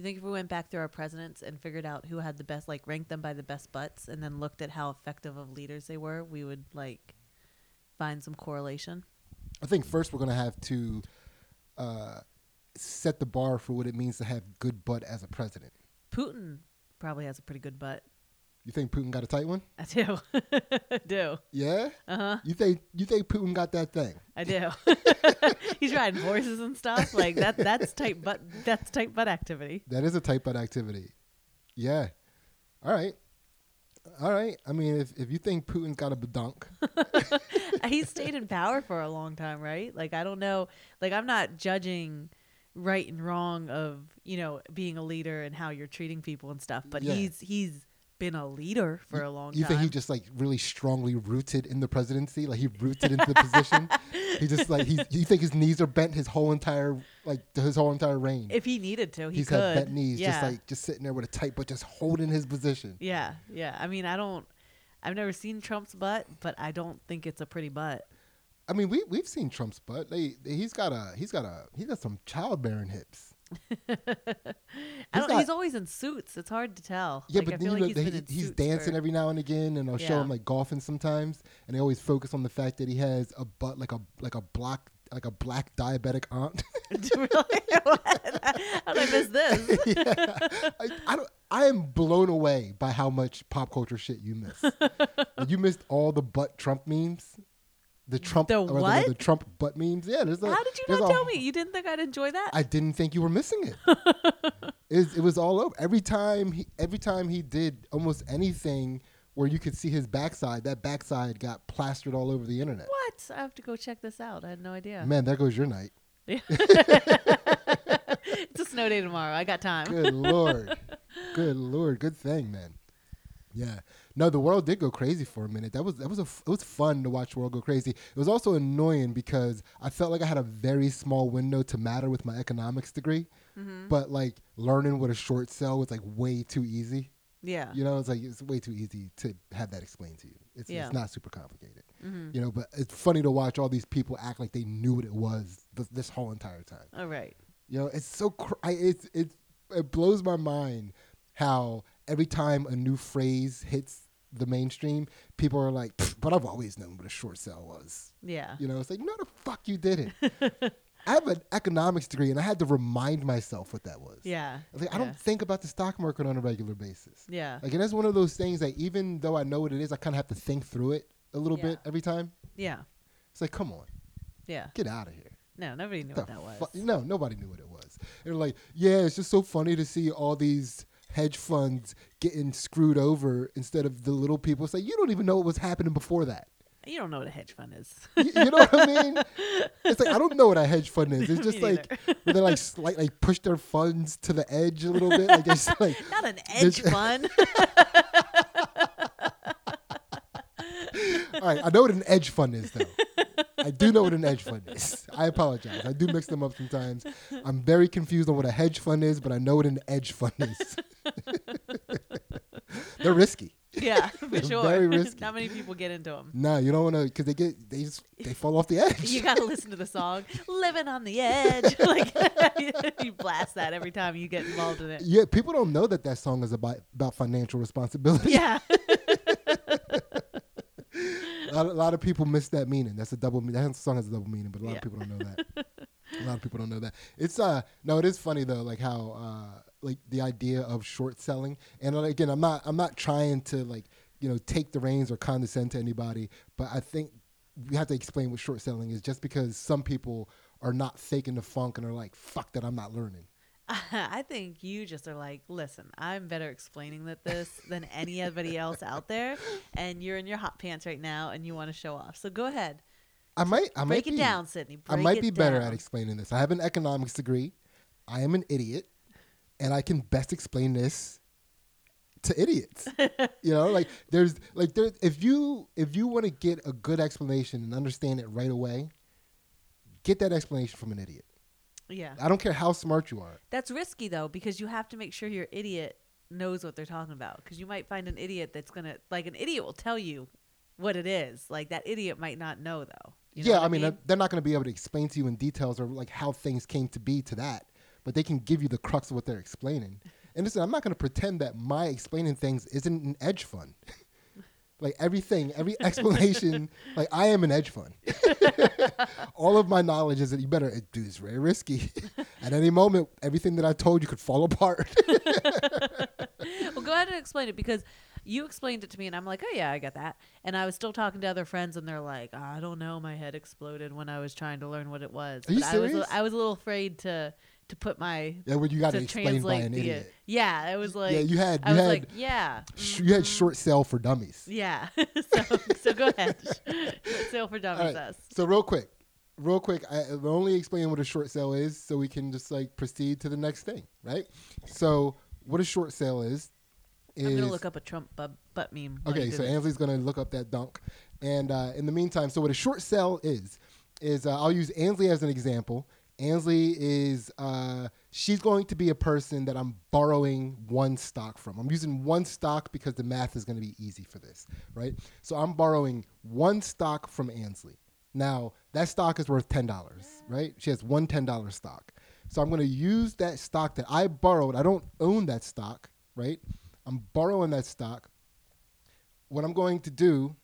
You think if we went back through our presidents and figured out who had the best, like ranked them by the best butts, and then looked at how effective of leaders they were, we would like find some correlation? I think first we're gonna have to uh, set the bar for what it means to have good butt as a president. Putin probably has a pretty good butt. You think Putin got a tight one? I do. Do. Yeah. Uh huh. You think you think Putin got that thing? I do. He's riding horses and stuff like that. That's tight butt. That's tight butt activity. That is a tight butt activity. Yeah. All right. All right. I mean, if if you think Putin's got a badunk, he stayed in power for a long time, right? Like I don't know. Like I'm not judging right and wrong of you know being a leader and how you're treating people and stuff, but Yeah. he's he's been a leader for a long you time. You think he just like really strongly rooted in the presidency, like he rooted into the position. He just like he. You think his knees are bent his whole entire like his whole entire reign. if he needed to, he He's could. had bent knees, yeah. just like just sitting there with a tight butt, just holding his position. yeah, yeah. I mean, I don't. I've never seen Trump's butt, but I don't think it's a pretty butt. I mean, we we've seen Trump's butt. They, he's got a he's got a he's got some childbearing hips. I He's don't, not- he's always in suits. It's hard to tell. Yeah, Like, but I then feel you like know he's, he, he's dancing for- every now and again, and I'll show him like golfing sometimes, and they always focus on the fact that he has a butt like a like a black like a black diabetic aunt. really? How did I miss this? yeah. I, I don't. I am blown away by how much pop culture shit you miss. you missed all the butt Trump memes. The Trump, The what? The Trump butt memes. Yeah, there's a. How did you not a- tell me? You didn't think I'd enjoy that? I didn't think you were missing it. it, was, it was all over. Every time he, every time he did almost anything where you could see his backside, that backside got plastered all over the internet. what? I have to go check this out. I had no idea. Man, there goes your night. it's a snow day tomorrow. I got time. Good lord. Good lord. Good thing, man. Yeah. No, the world did go crazy for a minute. That was that was a it was fun to watch the world go crazy. It was also annoying because I felt like I had a very small window to matter with my economics degree, Mm-hmm. but like learning what a short sell was like way too easy. Yeah. You know, it's like it's way too easy to have that explained to you. It's, Yeah. it's not super complicated. Mm-hmm. You know, but it's funny to watch all these people act like they knew what it was th- this whole entire time. All right. You know, it's so cr- I, it's it's it blows my mind how every time a new phrase hits the mainstream, people are like, "But I've always known what a short sell was." Yeah. You know, it's like, "No, the fuck you didn't." I have an economics degree, and I had to remind myself what that was. Yeah. Like, I don't think about the stock market on a regular basis. Yeah. Like, and that's one of those things that even though I know what it is, I kind of have to think through it a little Yeah. bit every time. Yeah. It's like, come on, Yeah. get out of here. No, nobody knew The what that was. fu- no, nobody knew what it was. They're like, yeah, it's just so funny to see all these hedge funds getting screwed over instead of the little people. Like you don't even know what was happening before that. You don't know what a hedge fund is. You, you know what I mean? It's like I don't know what a hedge fund is. It's just like they like slight, like push their funds to the edge a little bit. Like it's like Not an edge fund. All right, I know what an edge fund is, though. I do know what an hedge fund is. I apologize. I do mix them up sometimes. I'm very confused on what a hedge fund is, but I know what an edge fund is. They're risky. yeah, for They're sure. very risky. Not many people get into them. Nah, you don't want to because they get they just they fall off the edge. You gotta listen to the song "Living on the Edge." like you blast that every time you get involved in it. yeah, people don't know that that song is about about financial responsibility. Yeah, lot, a lot of people miss that meaning. That's a double. That song has a double meaning, but a lot Yeah. of people don't know that. a lot of people don't know that. It's uh no, it is funny though, like how uh like the idea of short selling. And uh, again, I'm not I'm not trying to like you know take the reins or condescend to anybody, but I think we have to explain what short selling is. Just because some people are not faking the funk and are like, "Fuck that, I'm not learning." I think you just are like, listen, I'm better explaining that this than anybody else out there, and you're in your hot pants right now, and you want to show off. So go ahead, I might I break might it be, down, Sydney. I Break might it be better down. at explaining this. I have an economics degree. I am an idiot, and I can best explain this to idiots. you know, like there's like there if you if you want to get a good explanation and understand it right away, get that explanation from an idiot. Yeah. I don't care how smart you are. That's risky though because you have to make sure your idiot knows what they're talking about because you might find an idiot that's going to like an idiot will tell you what it is. Like that idiot might not know though. You know yeah, I mean, uh, they're not going to be able to explain to you in details or like how things came to be to that, but they can give you the crux of what they're explaining. And listen, I'm not going to pretend that my explaining things isn't an edge fund. like everything, every explanation, like I am an edge fund. All of my knowledge is that you better, do this very risky. At any moment, everything that I told you could fall apart. well, go ahead and explain it because you explained it to me, and I'm like, oh yeah, I get that. And I was still talking to other friends, and they're like, I don't know, my head exploded when I was trying to learn what it was. Are you But I was, serious? I was a little afraid to to put my yeah, well, you got to explain by an the idiot. yeah. It was like yeah, you had, I you was had, like, yeah, sh- you had short sale for dummies. yeah. so so go ahead, sale for dummies right. us. So real quick, real quick, I I'm only explain what a short sale is, so we can just like proceed to the next thing, right? So what a short sale is is I'm gonna look up a Trump butt, butt meme. okay. So. Ansley's gonna look up that dunk, and uh, in the meantime, so what a short sale is is uh, I'll use Ansley as an example. Ansley is uh, she's going to be a person that I'm borrowing one stock from. I'm using one stock because the math is going to be easy for this, right? So I'm borrowing one stock from Ansley. Now that stock is worth ten dollars, right? She has one ten dollar stock. So I'm going to use that stock that I borrowed. I don't own that stock, right? I'm borrowing that stock. What I'm going to do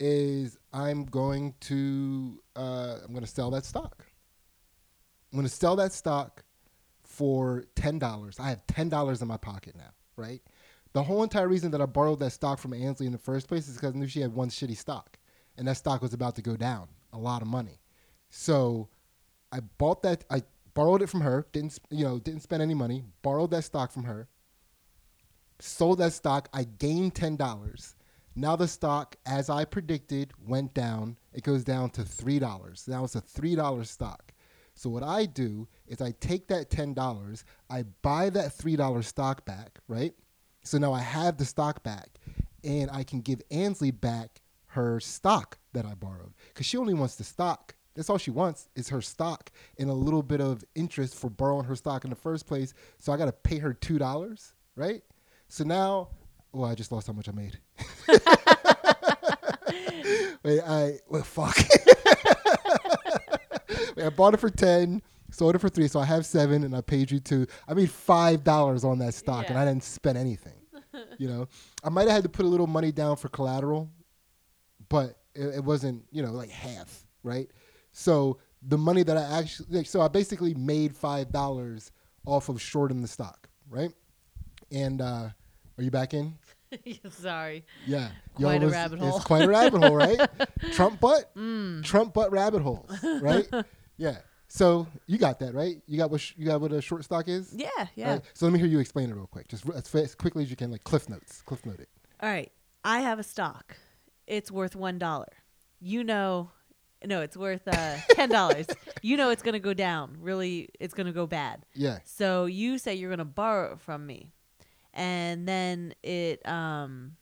is I'm going to uh, I'm going to sell that stock. I'm going to sell that stock for ten dollars. I have ten dollars in my pocket now, right? The whole entire reason that I borrowed that stock from Ansley in the first place is because I knew she had one shitty stock, and that stock was about to go down a lot of money. So I bought that. I borrowed it from her. Didn't you know? Didn't spend any money. Borrowed that stock from her. Sold that stock. I gained ten dollars. Now the stock, as I predicted, went down. It goes down to three dollars. Now it's a three dollar stock. So what I do is I take that ten dollars, I buy that three dollar stock back, right? So now I have the stock back, and I can give Ansley back her stock that I borrowed because she only wants the stock. That's all she wants is her stock and a little bit of interest for borrowing her stock in the first place. So I got to pay her two dollars, right? So now, well, I just lost how much I made. Wait, I well, fuck. Bought it for ten, sold it for three, so I have seven, and I paid you two. I made five dollars on that stock, and I didn't spend anything. you know, I might have had to put a little money down for collateral, but it, it wasn't, you know, like half, right? So the money that I actually, like, so I basically made five dollars off of shorting the stock, right? And uh, are you back in? Sorry. Yeah, Quite a rabbit hole. Mm. It's quite a rabbit hole, right? Trump butt, Trump butt rabbit holes, right? Yeah. So you got that right. You got what sh- you got what a short stock is. Yeah, yeah. Right, So let me hear you explain it real quick, just as, fa- as quickly as you can, like cliff notes. Cliff note it. All right. I have a stock. It's worth one dollar. You know no, it's worth uh ten dollars. you know it's gonna go down. Really it's gonna go bad. Yeah. So you say you're gonna borrow it from me. And then it um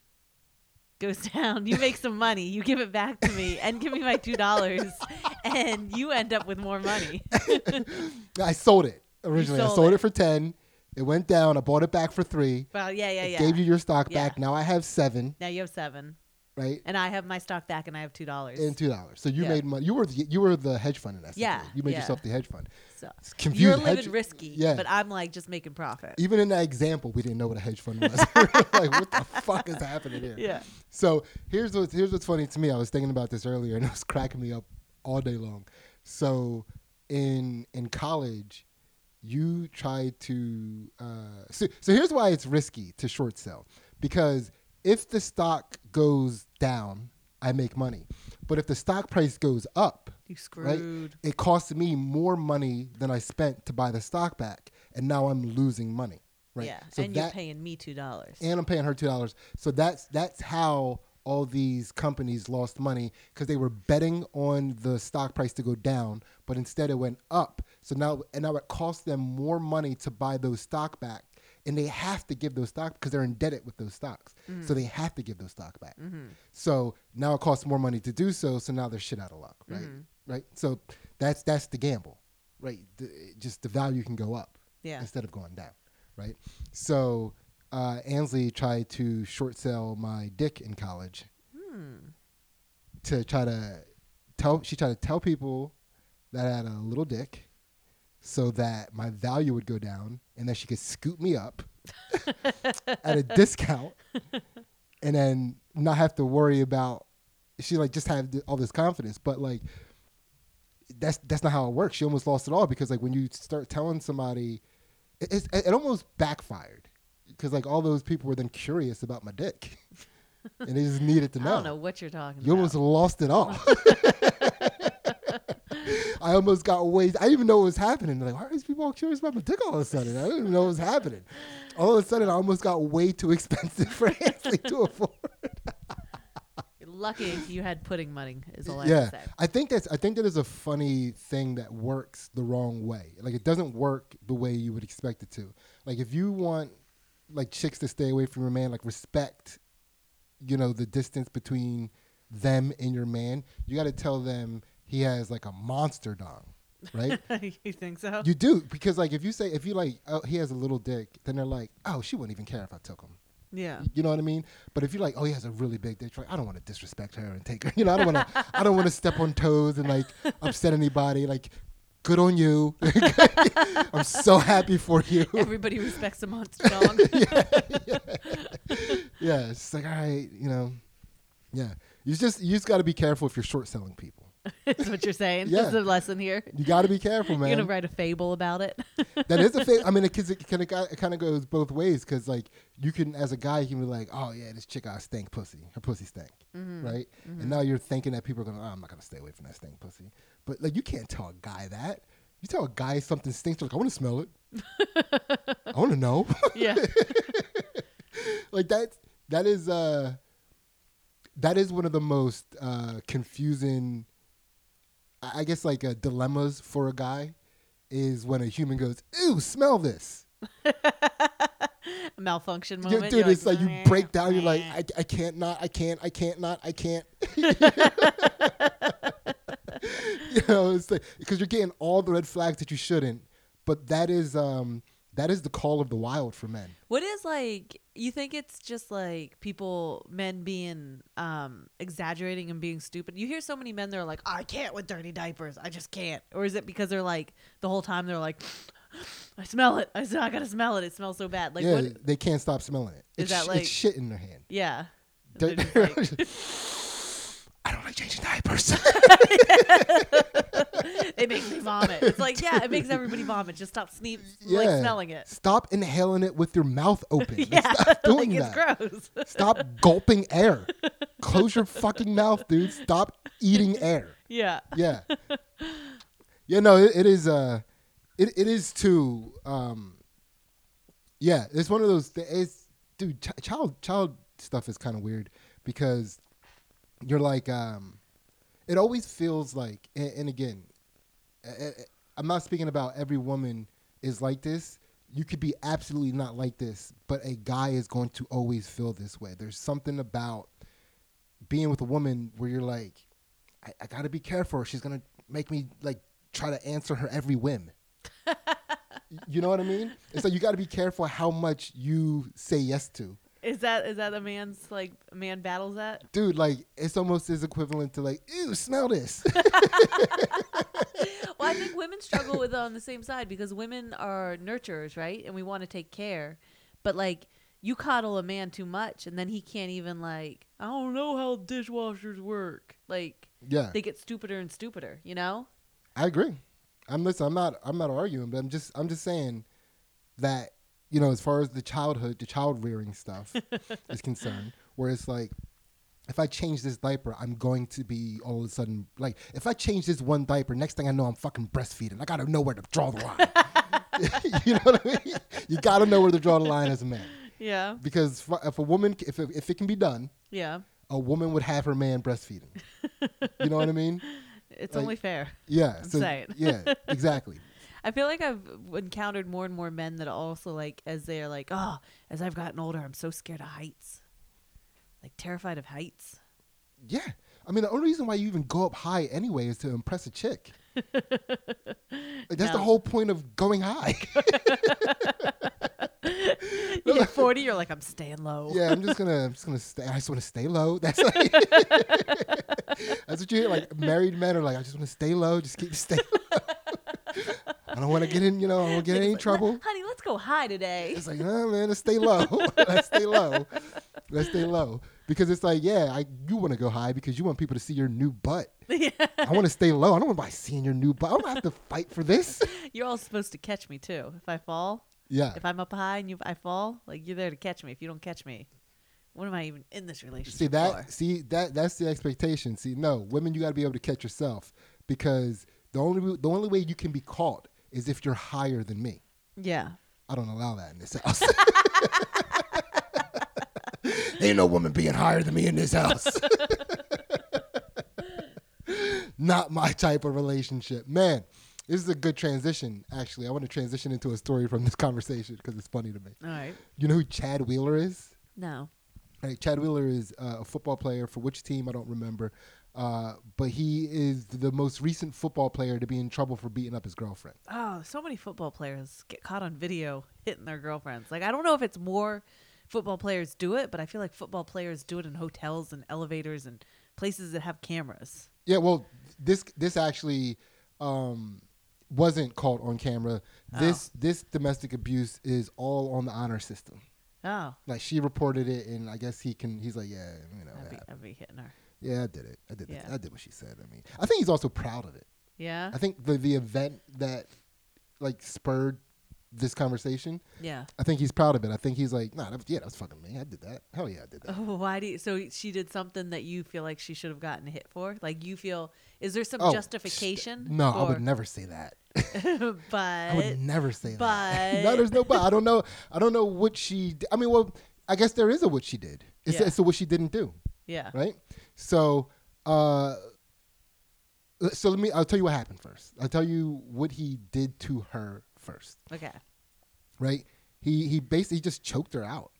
goes down. You make some money. You give it back to me and give me my two dollars and you end up with more money. I sold it originally. I sold sold it. it. for ten. It went down. I bought it back for three. well, yeah, yeah, It yeah. Gave you your stock Yeah. back. Now I have seven, now you have seven. right? And I have my stock back and I have two dollars. And two dollars. So you Yeah. made money. You were the, you were the hedge fund in that. Yeah. You made yourself the hedge fund. It's you're living Hedge- risky, Yeah. but I'm like just making profit. Even in that example, we didn't know what a hedge fund was. like, what the fuck is happening here? Yeah. So here's what here's what's funny to me. I was thinking about this earlier, and it was cracking me up all day long. So in in college, you try to. Uh, so, so here's why it's risky to short sell because if the stock goes down, I make money, but if the stock price goes up, You right, screwed. it cost me more money than I spent to buy the stock back, and now I'm losing money. Right. Yeah. So and that, you're paying me two dollars. and I'm paying her two dollars. So that's that's how all these companies lost money because they were betting on the stock price to go down, but instead it went up. So now and now it costs them more money to buy those stock back, and they have to give those stock because they're indebted with those stocks. Mm. So they have to give those stock back. Mm-hmm. So now it costs more money to do so. So now they're shit out of luck, right? Mm-hmm. Right. So that's that's the gamble, right? The, just the value can go up Yeah. instead of going down, right? So uh, Ansley tried to short sell my dick in college Hmm. to try to tell. She tried to tell people that I had a little dick, so that my value would go down, and then she could scoop me up at a discount, and then not have to worry about. She like just had all this confidence, but like that's that's not how it works. She almost lost it all because like when you start telling somebody, it, it's, it almost backfired because like all those people were then curious about my dick, and they just needed to know. I don't know what you're talking about. You about. almost lost it all. I almost got way. I didn't even know what was happening. They're like, why are these people all curious about my dick all of a sudden? I didn't even know what was happening. All of a sudden, I almost got way too expensive for Ansley to afford. Lucky you had pudding money. Is all I yeah, have to say. I think that's. I think that is a funny thing that works the wrong way. Like it doesn't work the way you would expect it to. Like if you want like chicks to stay away from your man, like respect, you know, the distance between them and your man. You got to tell them he has like a monster dong, right? you think so? you do because like if you say if you like oh he has a little dick, then they're like oh she wouldn't even care if I took him. Yeah. You know what I mean? But if you're like, oh, he has a really big like, I don't want to disrespect her and take her. You know, I don't want to. I don't want to step on toes and like upset anybody. Like, good on you. I'm so happy for you. Everybody respects a monster dog. yeah, it's like all right, you know, yeah. You just you just got to be careful if you're short selling people. That's what you're saying. Yeah. This is a lesson here. You got to be careful, man. You're gonna write a fable about it. that is a fable. I mean, because it kind of it kind of goes both ways. Because like you can, as a guy, you can be like, oh yeah, this chick got a stank pussy. Her pussy stank, Mm-hmm. right? And now you're thinking that people are gonna, oh, I'm not gonna stay away from that stank pussy. But like you can't tell a guy that. You tell a guy something stinks, like I want to smell it. I want to know. yeah. like that. That is uh, that is one of the most uh, confusing. I guess like uh, dilemmas for a guy is when a human goes, "Ew, smell this." Malfunction Yeah, moment. dude, You're it's like you break down. You're like. I, I can't not, I can't, I can't not, I can't. you know, it's like because you're getting all the red flags that you shouldn't. But that is um that is the call of the wild for men. What is like? You think it's just like people, men being um exaggerating and being stupid? You hear so many men that are like, "I can't with dirty diapers. I just can't." Or is it because they're like the whole time they're like, "I smell it. I gotta smell it. It smells so bad." Like yeah, what? they can't stop smelling it. Is it's, that like- it's shit in their hand. Yeah. They're- They're like- I don't like changing diapers. it makes me vomit. It's like, yeah, it makes everybody vomit. Just stop sneeze, yeah, like smelling it. Stop inhaling it with your mouth open. Yeah, stop doing like that. gross. Stop gulping air. Close your fucking mouth, dude. Stop eating air. yeah. Yeah. yeah, no, it, it is uh it, it is too um yeah, it's one of those thi- it's dude, ch- child child stuff is kind of weird because you're like um it always feels like and, and again I'm not speaking about every woman is like this. You could be absolutely not like this, but a guy is going to always feel this way. There's something about being with a woman where you're like, I, I got to be careful. She's gonna make me like try to answer her every whim. you know what I mean? It's like you got to be careful how much you say yes to, Is that is that a man's like a man battles that? dude. Like it's almost as equivalent to like, ew, smell this. Well, I think women struggle with it on the same side because women are nurturers, right? And we want to take care. But like you coddle a man too much and then he can't even like I don't know how dishwashers work. Like yeah, they get stupider and stupider, you know? I agree. I'm listen. I'm not. I'm not arguing, but I'm just. I'm just saying that you know, as far as the childhood, the child rearing stuff is concerned, where it's like, if I change this diaper, I'm going to be all of a sudden like, if I change this one diaper, next thing I know, I'm fucking breastfeeding. I gotta know where to draw the line. you know what I mean? You gotta know where to draw the line as a man, Yeah. because if- a woman, if it, if it can be done, Yeah. a woman would have her man breastfeeding. You know what I mean? It's Like- only fair. Yeah. So, yeah. Exactly. I feel like I've encountered more and more men that also like as they're like, oh, as I've gotten older, I'm so scared of heights, like terrified of heights. Yeah. I mean, the only reason why you even go up high anyway is to impress a chick. Like, that's the whole point of going high. You get 40, you're like, I'm staying low. yeah, I'm just gonna, I'm just gonna stay. I just want to stay low. That's like, that's what you hear. Like married men are like, I just want to stay low. Just keep stay. I don't want to get in. You know, I don't want to get in any like, trouble. Honey, let's go high today. It's like, oh man, let's stay low. let's stay low. Let's stay low. Because it's like, yeah, I you want to go high because you want people to see your new butt. yeah. I want to stay low. I don't want by seeing your new butt. I don't have to fight for this. You're all supposed to catch me too. If I fall, Yeah. if I'm up high and you I fall, like you're there to catch me. If you don't catch me, what am I even in this relationship See that? for? See that? That's the expectation. See, no, women, you got to be able to catch yourself because the only the only way you can be caught is if you're higher than me. Yeah. I don't allow that in this house. Ain't no woman being higher than me in this house. Not my type of relationship. Man, this is a good transition, actually. I want to transition into a story from this conversation because it's funny to me. All right. You know who Chad Wheeler is? No. Right, Chad Wheeler is uh, a football player for which team I don't remember, uh, but he is the most recent football player to be in trouble for beating up his girlfriend. Oh, so many football players get caught on video hitting their girlfriends. Like I don't know if it's more football players do it, but I feel like football players do it in hotels and elevators and places that have cameras. Yeah, well, this this actually um, wasn't caught on camera. This this domestic abuse is all on the honor system. Oh, Like she reported it, and I guess he can. He's like, yeah, you know, I'd be, I'd be hitting her. Yeah, I did it. I did. it. Yeah. I did what she said. I mean, I think he's also proud of it. Yeah. I think the the event that like spurred this conversation. Yeah. I think he's proud of it. I think he's like, nah, that was, yeah, that's fucking me. I did that. Hell yeah, I did that. Oh, why do you? So she did something that you feel like she should have gotten hit for? Like you feel? Is there some Oh, justification? No, I would never say that. but I would never say that. but- no, there's no but. I don't know. I don't know what she. I mean, well, I guess there is a what she did. It's, Yeah. it's a what she didn't do, yeah. right? So, uh, so let me. I'll tell you what happened first. I'll tell you what he did to her first, Okay. right? He he basically just choked her out.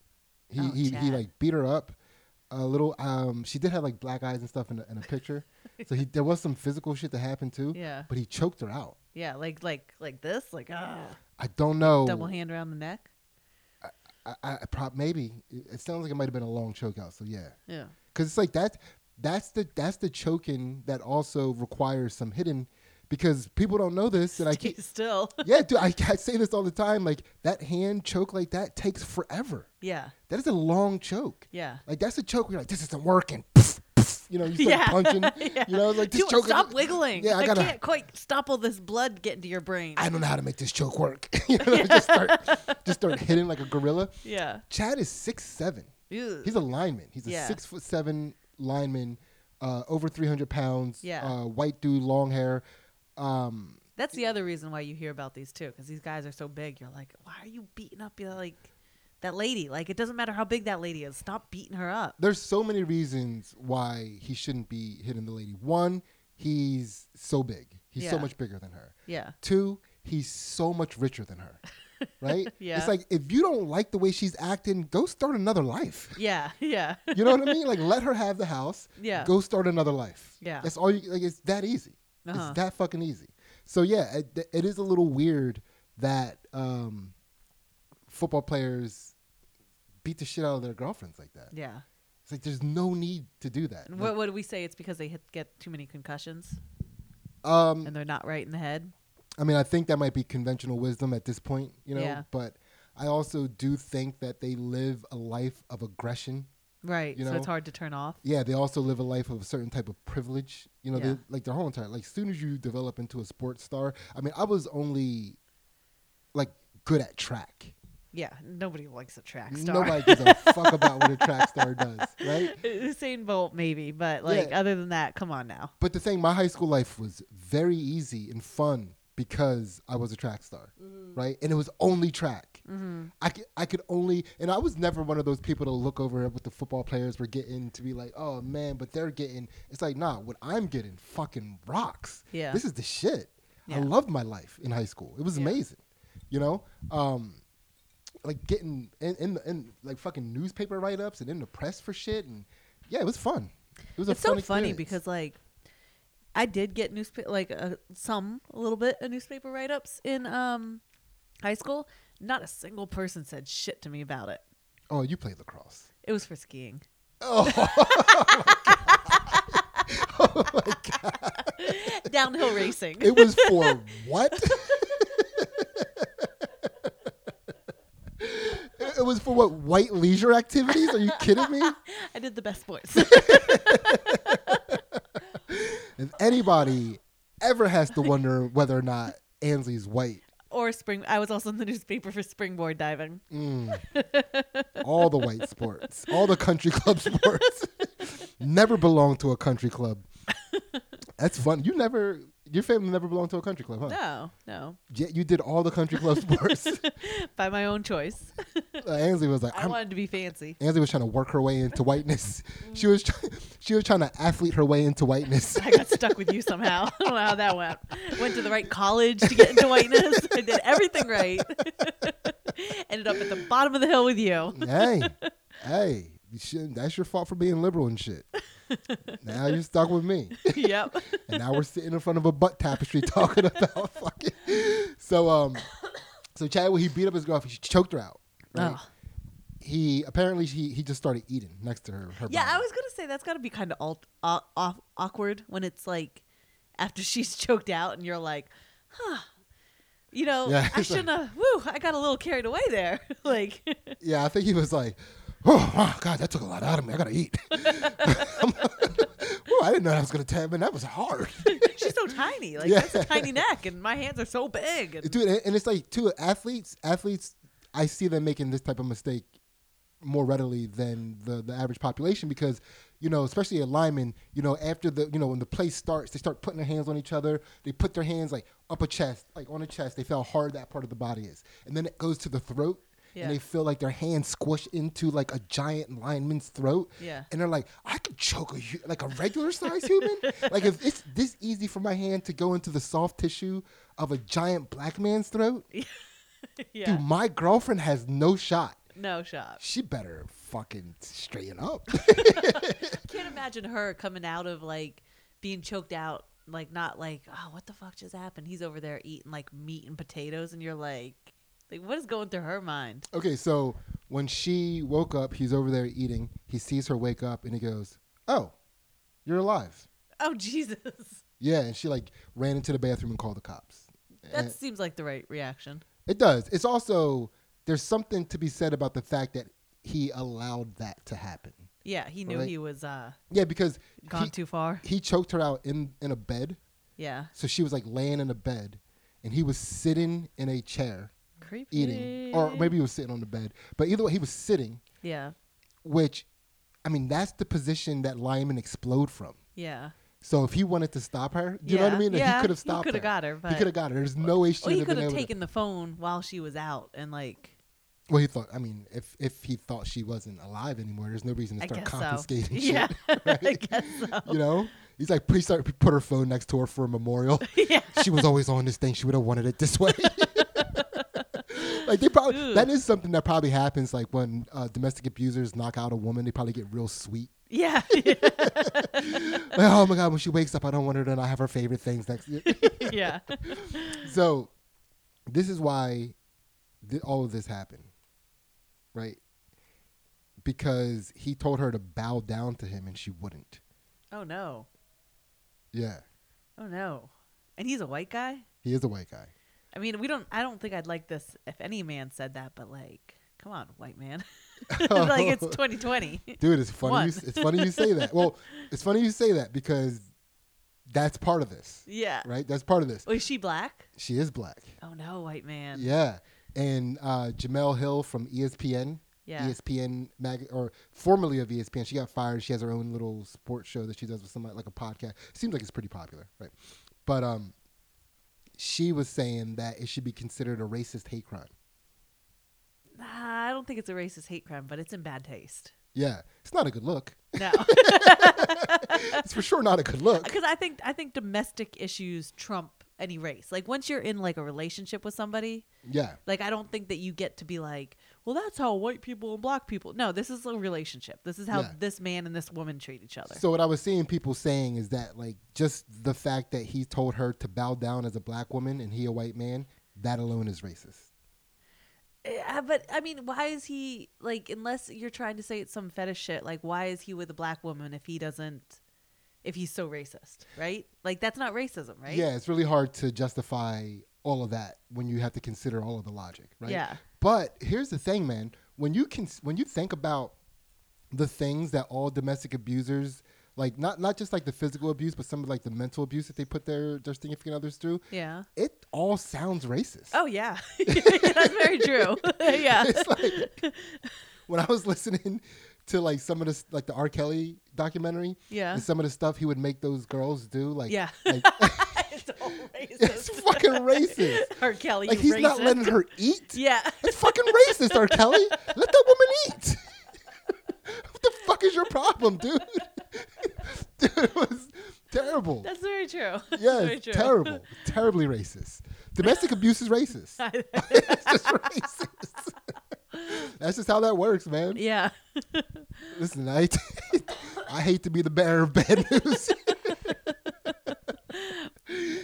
He Oh, he, he like beat her up a little. Um, she did have like black eyes and stuff in a, in a picture. so he there was some physical shit that happened too. Yeah. But he choked her out. Yeah. Like like like this. Like ah. I don't know. Double hand around the neck. I, I, I prob maybe it, it sounds like it might have been a long choke out. So yeah, Yeah. Because it's like that. That's the that's the choking that also requires some hidden, because people don't know this, and I keep Still. yeah, dude, I, I say this all the time. Like that hand choke like that takes forever. yeah. That is a long choke. Yeah. Like that's a choke where you're like, this isn't working. You know, you start Yeah. punching. Yeah. You know, like this Dude, choke. stop wiggling. Yeah, I I, gotta- can't quite stop all this blood getting to your brain. I don't know how to make this choke work. you know, just start just start hitting like a gorilla. yeah. Chad is six seven. Ew. He's a lineman. He's a Yeah. six foot seven lineman, uh, over three hundred pounds. Yeah. Uh, white dude, long hair. Um, That's the other reason why you hear about these too, because these guys are so big. You're like, why are you beating up you know, like that lady? Like it doesn't matter how big that lady is. Stop beating her up. there's so many reasons why he shouldn't be hitting the lady. One, he's so big. He's so much bigger than her. Yeah. Two, he's so much richer than her. Right? Yeah. It's like if you don't like the way she's acting, go start another life. Yeah. Yeah. You know what I mean? Like let her have the house. Yeah. Go start another life. Yeah. That's all you like it's that easy. Uh-huh. It's that fucking easy. So yeah, it, it is a little weird that um, football players beat the shit out of their girlfriends like that. yeah. It's like there's no need to do that. What, what do we say? It's because they hit, get too many concussions um, and they're not right in the head. I mean, I think that might be conventional wisdom at this point, you know. Yeah. But I also do think that they live a life of aggression. Right. You so know? it's hard to turn off. Yeah, they also live a life of a certain type of privilege. You know, Yeah. they, like their whole entire like. As soon as you develop into a sports star, I mean, I was only like good at track. Yeah. Nobody likes a track star. Nobody gives a fuck about what a track star does, right? Usain Bolt, maybe, but like Yeah. other than that, come on now. But the thing, my high school life was very easy and fun because I was a track star, right? And it was only track. Mm-hmm. I could, I could only, and I was never one of those people to look over at what the football players were getting to be like, oh man, but they're getting. It's like, nah, what I'm getting fucking rocks. Yeah. this is the shit. I loved my life in high school. It was Yeah. amazing, you know. Um, like getting in in, the, in like fucking newspaper write ups and in the press for shit, and yeah, it was fun. It was a it's so fun funny because like I did get newspaper like uh, some a little bit of newspaper write ups in um high school. Not a single person said shit to me about it. oh, you played lacrosse. It was for skiing. Oh, oh my god! Downhill racing. It was for what? It it was for what? White leisure activities? Are you kidding me? I did the best sports. If anybody ever has to wonder whether or not Ansley's white, or spring. I was also in the newspaper for springboard diving. mm, all the white sports, all the country club sports, never belonged to a country club. That's fun. You never, your family never belonged to a country club, huh? No, no, Yet you did all the country club sports. by my own choice. uh, Ansley was like, I wanted to be fancy. Ansley was trying to work her way into whiteness. She was try- she was trying to athlete her way into whiteness. I got stuck with you somehow. I don't know how that went. Went to the right college to get into whiteness. I did everything right. Ended up at the bottom of the hill with you. hey, hey, you shouldn't- that's your fault for being liberal and shit. now you're stuck with me, yep. and now we're sitting in front of a butt tapestry talking about fucking. So um, so Chad, Chadwick he beat up his girlfriend. He choked her out. Right. Oh. He apparently he he just started eating next to her. her Yeah, body. I was gonna say that's got to be kind of alt- uh, off- awkward when it's like after she's choked out and you're like, huh. You know, Yeah, I shouldn't have. Woo! I got a little carried away there. like, Yeah, I think he was like, oh, oh, God, that took a lot out of me. I gotta eat. oh, I didn't know that was gonna tap, and That was hard, she's so tiny. Like, Yeah. that's a tiny neck, and my hands are so big. And, dude. And, it's like, too, athletes, athletes, I see them making this type of mistake more readily than the the average population because you know especially a lineman you know after the you know when the play starts they start putting their hands on each other they put their hands like up a chest like on a chest they feel how hard that part of the body is and then it goes to the throat Yeah. and they feel like their hand squish into like a giant lineman's throat Yeah. and they're like i could choke a like a regular sized human like if it's this easy for my hand to go into the soft tissue of a giant black man's throat yeah, dude my girlfriend has no shot no shot. she better fucking straighten up. I Can't imagine her coming out of like being choked out, like not like, oh, what the fuck just happened? He's over there eating like meat and potatoes, and you're like, like what is going through her mind? okay, so when she woke up, he's over there eating. He sees her wake up and he goes, "Oh, you're alive." Oh Jesus, Yeah, and she like ran into the bathroom and called the cops. that And seems like the right reaction. it does. It's also there's something to be said about the fact that he allowed that to happen. Yeah, he knew Right. he was uh Yeah, because gone he, too far. he choked her out in in a bed, Yeah, so she was like laying in a bed, and he was sitting in a chair creepy. eating, or maybe he was sitting on the bed. But either way, he was sitting. yeah, which I mean that's the position that linemen explode from. yeah. So if he wanted to stop her, you know what I Yeah, mean? yeah, he could have he stopped coulda her. got her, he could have got her. There's no way she Well, he could have taken the phone while she was out, and like. Well, he thought. I mean, if if he thought she wasn't alive anymore, there's no reason to start so. confiscating Yeah, shit. I right? guess so. You know, he's like, he started he put her phone next to her for a memorial. yeah, she was always on this thing. She would have wanted it this way. Like they probably Ugh. that is something that probably happens. Like when uh, domestic abusers knock out a woman, they probably get real sweet. yeah, Like, oh my god, when she wakes up, I don't want her to not have her favorite things next. Year. yeah. so, this is why th- all of this happened, right? Because he told her to bow down to him, and she wouldn't. Oh no, Yeah, oh no, and he's a white guy. he is a white guy. I mean, we don't. I don't think I'd like this if any man said that, but like, come on, white man. like it's 2020. Dude, it's funny. You, it's funny you say that. Well, it's funny you say that because that's part of this, yeah. right? That's part of this. Oh, is she black? She is black. Oh no, white man. Yeah, and uh, Jemele Hill from ESPN. Yeah. ESPN mag or formerly of ESPN. She got fired. She has her own little sports show that she does with somebody like a podcast. Seems like it's pretty popular, right? But um, she was saying that it should be considered a racist hate crime. Nah, I don't think it's a racist hate crime, but it's in bad taste. Yeah, it's not a good look. No, It's for sure not a good look. because I think I think domestic issues trump any race. Like once you're in like a relationship with somebody, Yeah, like I don't think that you get to be like, well, that's how white people and black people. No, this is a relationship. This is how Yeah. this man and this woman treat each other. So what I was seeing people saying is that like just the fact that he told her to bow down as a black woman and he a white man, that alone is racist. Yeah, but I mean, why is he like? Unless you're trying to say it's some fetish shit, like why is he with a black woman if he doesn't? If he's so racist, right? Like that's not racism, right? Yeah, it's really hard to justify all of that when you have to consider all of the logic, right? Yeah. But here's the thing, man. When you can, when you think about the things that all domestic abusers like, not not just like the physical abuse, but some of like the mental abuse that they put their their significant others through, Yeah. it all sounds racist. Oh yeah, that's very true. yeah. it's like when I was listening to like some of this, like the R. Kelly documentary, Yeah. and some of the stuff he would make those girls do, like, Yeah. like it's all racist. it's fucking racist. R. Kelly, Like he's not letting her eat. Yeah. It's fucking racist, R. Kelly. Let that woman eat. what the fuck is your problem, dude? dude, it was terrible. That's very true. Yeah, very true. terrible. Terribly racist. Domestic abuse is racist. it's just racist. That's just how that works, man. yeah. Listen, I, I hate to be the bearer of bad news.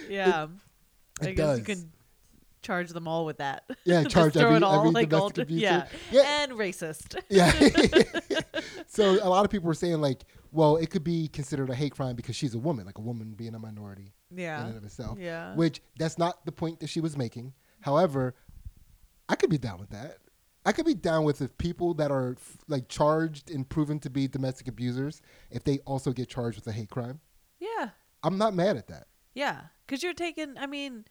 Yeah. I it guess does. you can charge them all with that. Yeah, charge every- it all every like all yeah. Yeah. and racist. Yeah. so a lot of people were saying like, well, it could be considered a hate crime because she's a woman, like a woman being a minority Yeah. in and of itself. Yeah. Which that's not the point that she was making. However, I could be down with that. I could be down with if people that are f- like charged and proven to be domestic abusers, if they also get charged with a hate crime. Yeah. I'm not mad at that. Yeah. Cuz you're taking I mean,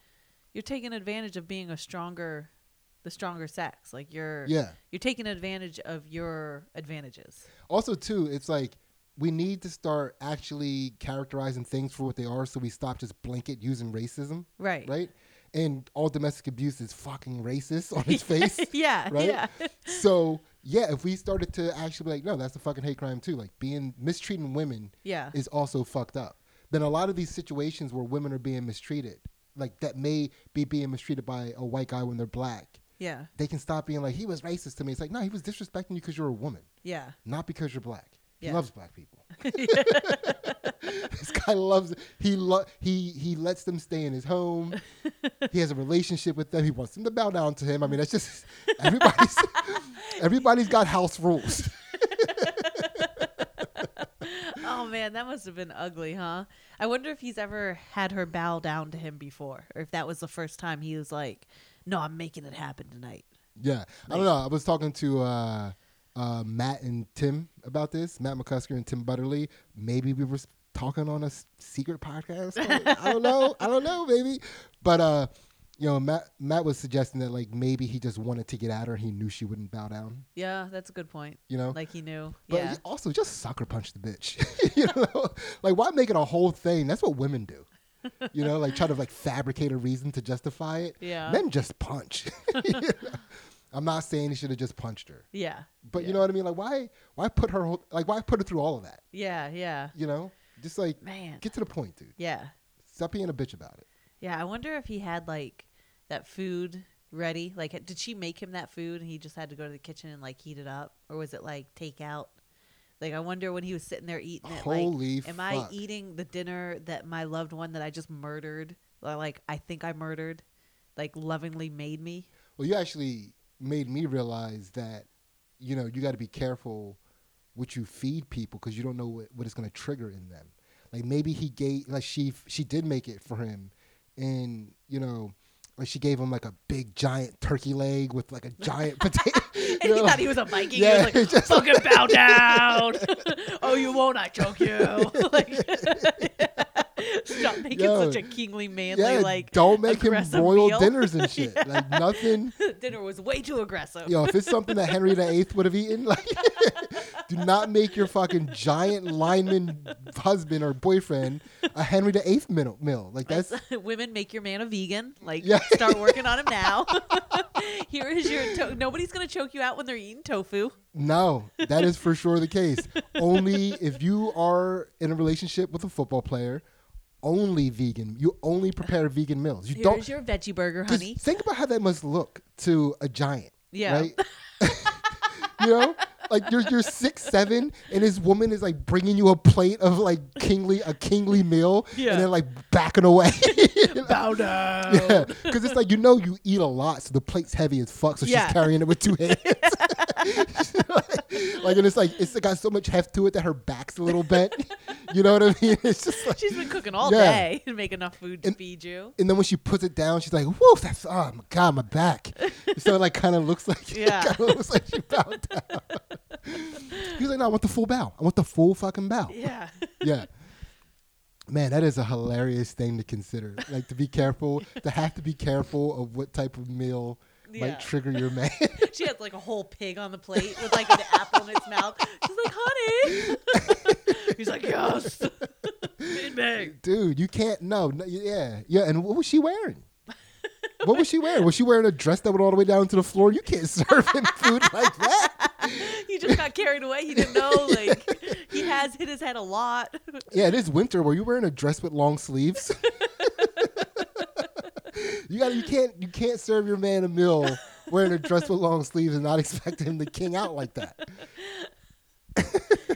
you're taking advantage of being a stronger the stronger sex. Like you're Yeah. you're taking advantage of your advantages. Also, too, it's like we need to start actually characterizing things for what they are, so we stop just blanket using racism, Right. right? And all domestic abuse is fucking racist on its face. yeah. right? Yeah. so yeah, if we started to actually be like, no, that's a fucking hate crime too. Like being mistreating women Yeah. is also fucked up. Then a lot of these situations where women are being mistreated, like that may be being mistreated by a white guy when they're black, Yeah. they can stop being like, he was racist to me. It's like, no, he was disrespecting you because you're a woman, Yeah. not because you're black. He Yeah. loves black people. this guy loves he lo- he he lets them stay in his home. he has a relationship with them. He wants them to bow down to him. I mean, that's just everybody's everybody's got house rules. Oh man, that must have been ugly, huh? I wonder if he's ever had her bow down to him before, or if that was the first time he was like, "No, I'm making it happen tonight." Yeah, I don't know. I was talking to uh, uh, Matt and Tim about this. Matt McCusker and Tim Butterly. Maybe we were talking on a secret podcast. I don't know. I don't know, maybe. But uh, you know, Matt Matt was suggesting that like maybe he just wanted to get at her. He knew she wouldn't bow down. Yeah, that's a good point. You know. Like he knew. but yeah. he also just sucker punch the bitch. you know, like why make it a whole thing? That's what women do. You know, like try to like fabricate a reason to justify it. Yeah. Men just punch. You know? I'm not saying he should have just punched her. yeah. But you know what I mean? Like why why put her whole- like why put her through all of that? Yeah. Yeah. You know? Just like Man. get to the point, dude. Yeah. Stop being a bitch about it. Yeah. I wonder if he had like that food ready. Like, did she make him that food and he just had to go to the kitchen and like heat it up, or was it like takeout? Like, I wonder when he was sitting there eating it. Holy like, am I eating the dinner that my loved one that I just murdered, or like I think I murdered, like lovingly made me? Well, you actually made me realize that you know, you got to be careful what you feed people cuz you don't know what, what it's going to trigger in them. Like maybe he gave like she she did make it for him and you know like she gave him like a big giant turkey leg with like a giant potato. And you he thought he was a Viking. Yeah, he was like, "Fucking bow down! oh, you won't? I choke you!" like, stop making Yo. such a kingly, manly, yeah, like don't make him royal meal. dinners and shit. Like nothing dinner was way too aggressive. Yo, if it's something that Henry VIII would have eaten, like, do not make your fucking giant lineman husband or boyfriend a Henry VIII meal. meal. Like that's Women make your man a vegan. Like, Yeah. start working on him now. Here is your. To- Nobody's gonna choke you out when they're eating tofu. no, that is for sure the case. Only if you are in a relationship with a football player, only vegan. You only prepare vegan meals. You Here's don't. your veggie burger, honey. Think about how that must look to a giant. Yeah. Right? you know, like you're you're six seven, and this woman is like bringing you a plate of like kingly a kingly meal, Yeah. and then like backing away. Bow down. Yeah, because it's like you know you eat a lot, so the plate's heavy as fuck. So Yeah. she's carrying it with two hands. like, and it's like it's got so much heft to it that her back's a little bent. You know what I mean? It's just like, She's been cooking all Yeah. day to make enough food to And- feed you. and then when she puts it down, she's like, "Whoa, that's oh my god, my back." so it like kind of looks like Yeah. kind of looks like she bowed down. He's like, "No, I want the full bow. I want the full fucking bow." Yeah. yeah. Man, that is a hilarious thing to consider. Like to be careful, to have to be careful of what type of meal Yeah. might trigger your man. She has like a whole pig on the plate with like an apple in its mouth. She's like, honey. He's like, yes. Dude, you can't. No, no, yeah, yeah. And what was she wearing? What was she wearing? Was she wearing a dress that went all the way down to the floor? You can't serve him food like that. He just got carried away. He didn't know. Like, he has hit his head a lot. Yeah, it is winter. Were you wearing a dress with long sleeves? you got. You can't. You can't serve your man a meal wearing a dress with long sleeves and not expect him to king out like that.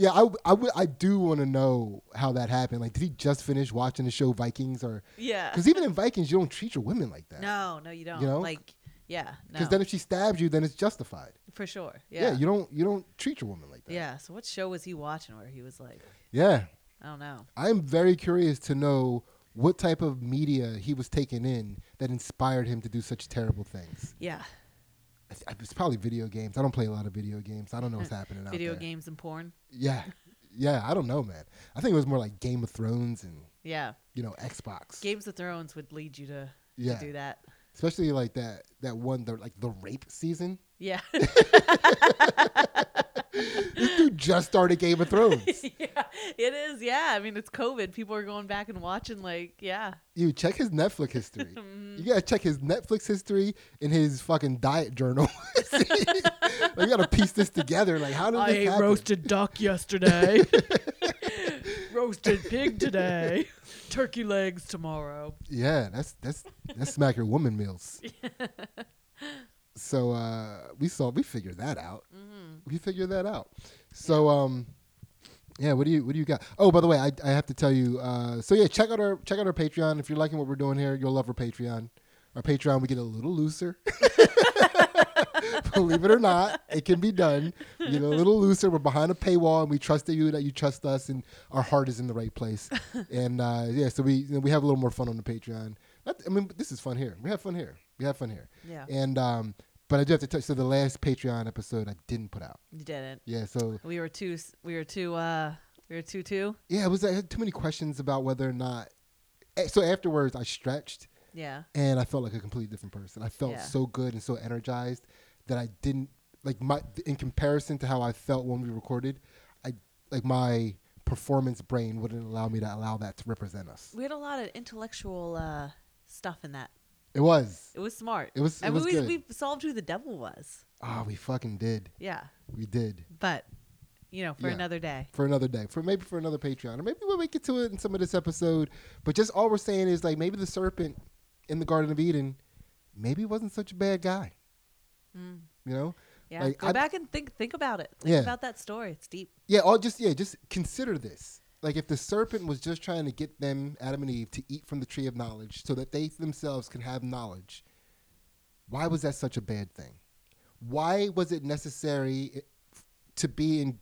yeah, I, I, would- I do want to know how that happened. Like, did he just finish watching the show Vikings, or Yeah. because even in Vikings, you don't treat your women like that. No, no, you don't. You know? Like, yeah. Because No. then if she stabs you, then it's justified. for sure. Yeah. Yeah. you don't you don't treat your woman like that. Yeah. So what show was he watching where he was like, Yeah. I don't know. I'm very curious to know what type of media he was taking in that inspired him to do such terrible things. Yeah. It's, it's probably video games. I don't play a lot of video games. I don't know what's hmm. happening out Video there. games and porn. Yeah. Yeah, I don't know, man. I think it was more like Game of Thrones and, Yeah. you know, Xbox. Games of Thrones would lead you to, Yeah. to do that. Especially like that that one the like the rape season. Yeah. This dude just started Game of Thrones. yeah. It is. Yeah. I mean, it's COVID. People are going back and watching, like, yeah. You check his Netflix history. You gotta check his Netflix history and his fucking diet journal. like, you gotta piece this together. Like, how did this happen? Roasted duck yesterday. roasted pig today. Turkey legs tomorrow. Yeah, that's that's that's smack your woman meals. So uh, we saw we figured that out. We figured that out. So um, yeah, what do you what do you got? Oh, by the way, I, I have to tell you. Uh, so yeah, check out our check out our Patreon. If you're liking what we're doing here, you'll love our Patreon. Our Patreon, we get a little looser. Believe it or not, it can be done. We get a little looser. We're behind a paywall, and we trust that you that you trust us, and our heart is in the right place. and uh, yeah, so we you know, we have a little more fun on the Patreon. I mean, this is fun here. We have fun here. We have fun here. Yeah. And um, but I do have to touch. So the last Patreon episode I didn't put out. You didn't. Yeah. So We were too. We were too. Uh, we were too too. yeah, it was I had too many questions about whether or not. eh, So afterwards, I stretched Yeah. and I felt like a completely different person. I felt Yeah. so good and so energized that I didn't like my in comparison to how I felt when we recorded. I like my performance brain wouldn't allow me to allow that to represent us. We had a lot of intellectual uh, stuff in that. It was. It was smart. It was- it I was we, good. we solved who the devil was. Ah, we fucking did. Yeah. We did. But, you know, for Yeah. another day. for another day, for maybe for another Patreon, or maybe we'll make it to it in some of this episode. But just all we're saying is like maybe the serpent in the Garden of Eden, maybe wasn't such a bad guy. Mm. You know? Yeah. Like, Go I- back and think. Think about it. Think Yeah. about that story. It's deep. Yeah, or just yeah, just consider this. Like if the serpent was just trying to get them, Adam and Eve, to eat from the tree of knowledge, so that they themselves can have knowledge. Why was that such a bad thing? Why was it necessary to be in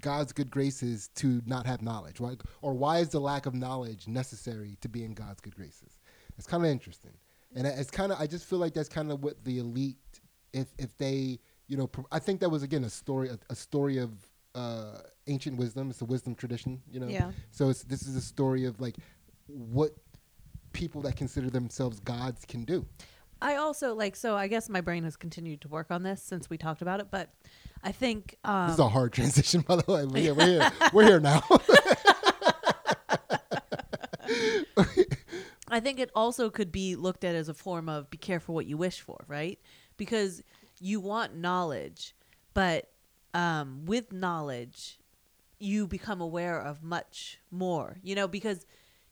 God's good graces to not have knowledge? Why, or why is the lack of knowledge necessary to be in God's good graces? It's kind of interesting, and it's kind of I just feel like that's kind of what the elite, if if they you know, I think that was again a story a, a story of uh, ancient wisdom. It's a wisdom tradition, you know. Yeah. So it's this is a story of like what people that consider themselves gods can do. I also like so I guess my brain has continued to work on this since we talked about it, but I think um This is a hard transition, by the way. We're here. We're here, we're here now. I think it also could be looked at as a form of be careful what you wish for, right? Because you want knowledge, but um, with knowledge, you become aware of much more, you know, because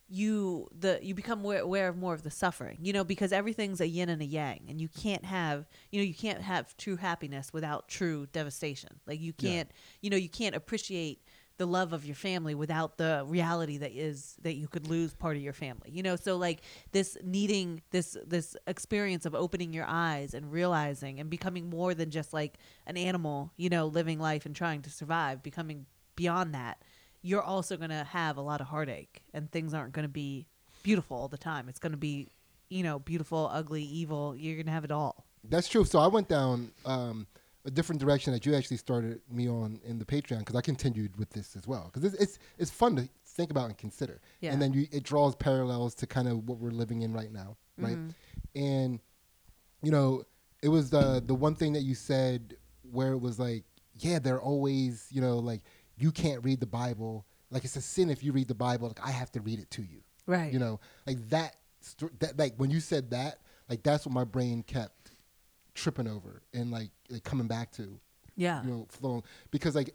you the you become aware, aware of more of the suffering you know because everything's a yin and a yang and you can't have you know you can't have true happiness without true devastation. Like you can't you know you can't appreciate the love of your family without the reality that is that you could lose part of your family you know? So like this needing this this experience of opening your eyes and realizing and becoming more than just like an animal you know living life and trying to survive becoming beyond that you're also going to have a lot of heartache and things aren't going to be beautiful all the time it's going to be you know beautiful ugly evil you're going to have it all That's true. So I went down um, a different direction that you actually started me on in the Patreon because I continued with this as well because it's, it's it's fun to think about and consider. Yeah. And then you, it draws parallels to kind of what we're living in right now, right? And you know, it was the the one thing that you said where it was like, yeah, they're always, you know, like you can't read the Bible. Like it's a sin if you read the Bible. Like I have to read it to you. right You know, like that, that like when you said that, like that's what my brain kept tripping over and like, like coming back to, yeah you know, flowing because like,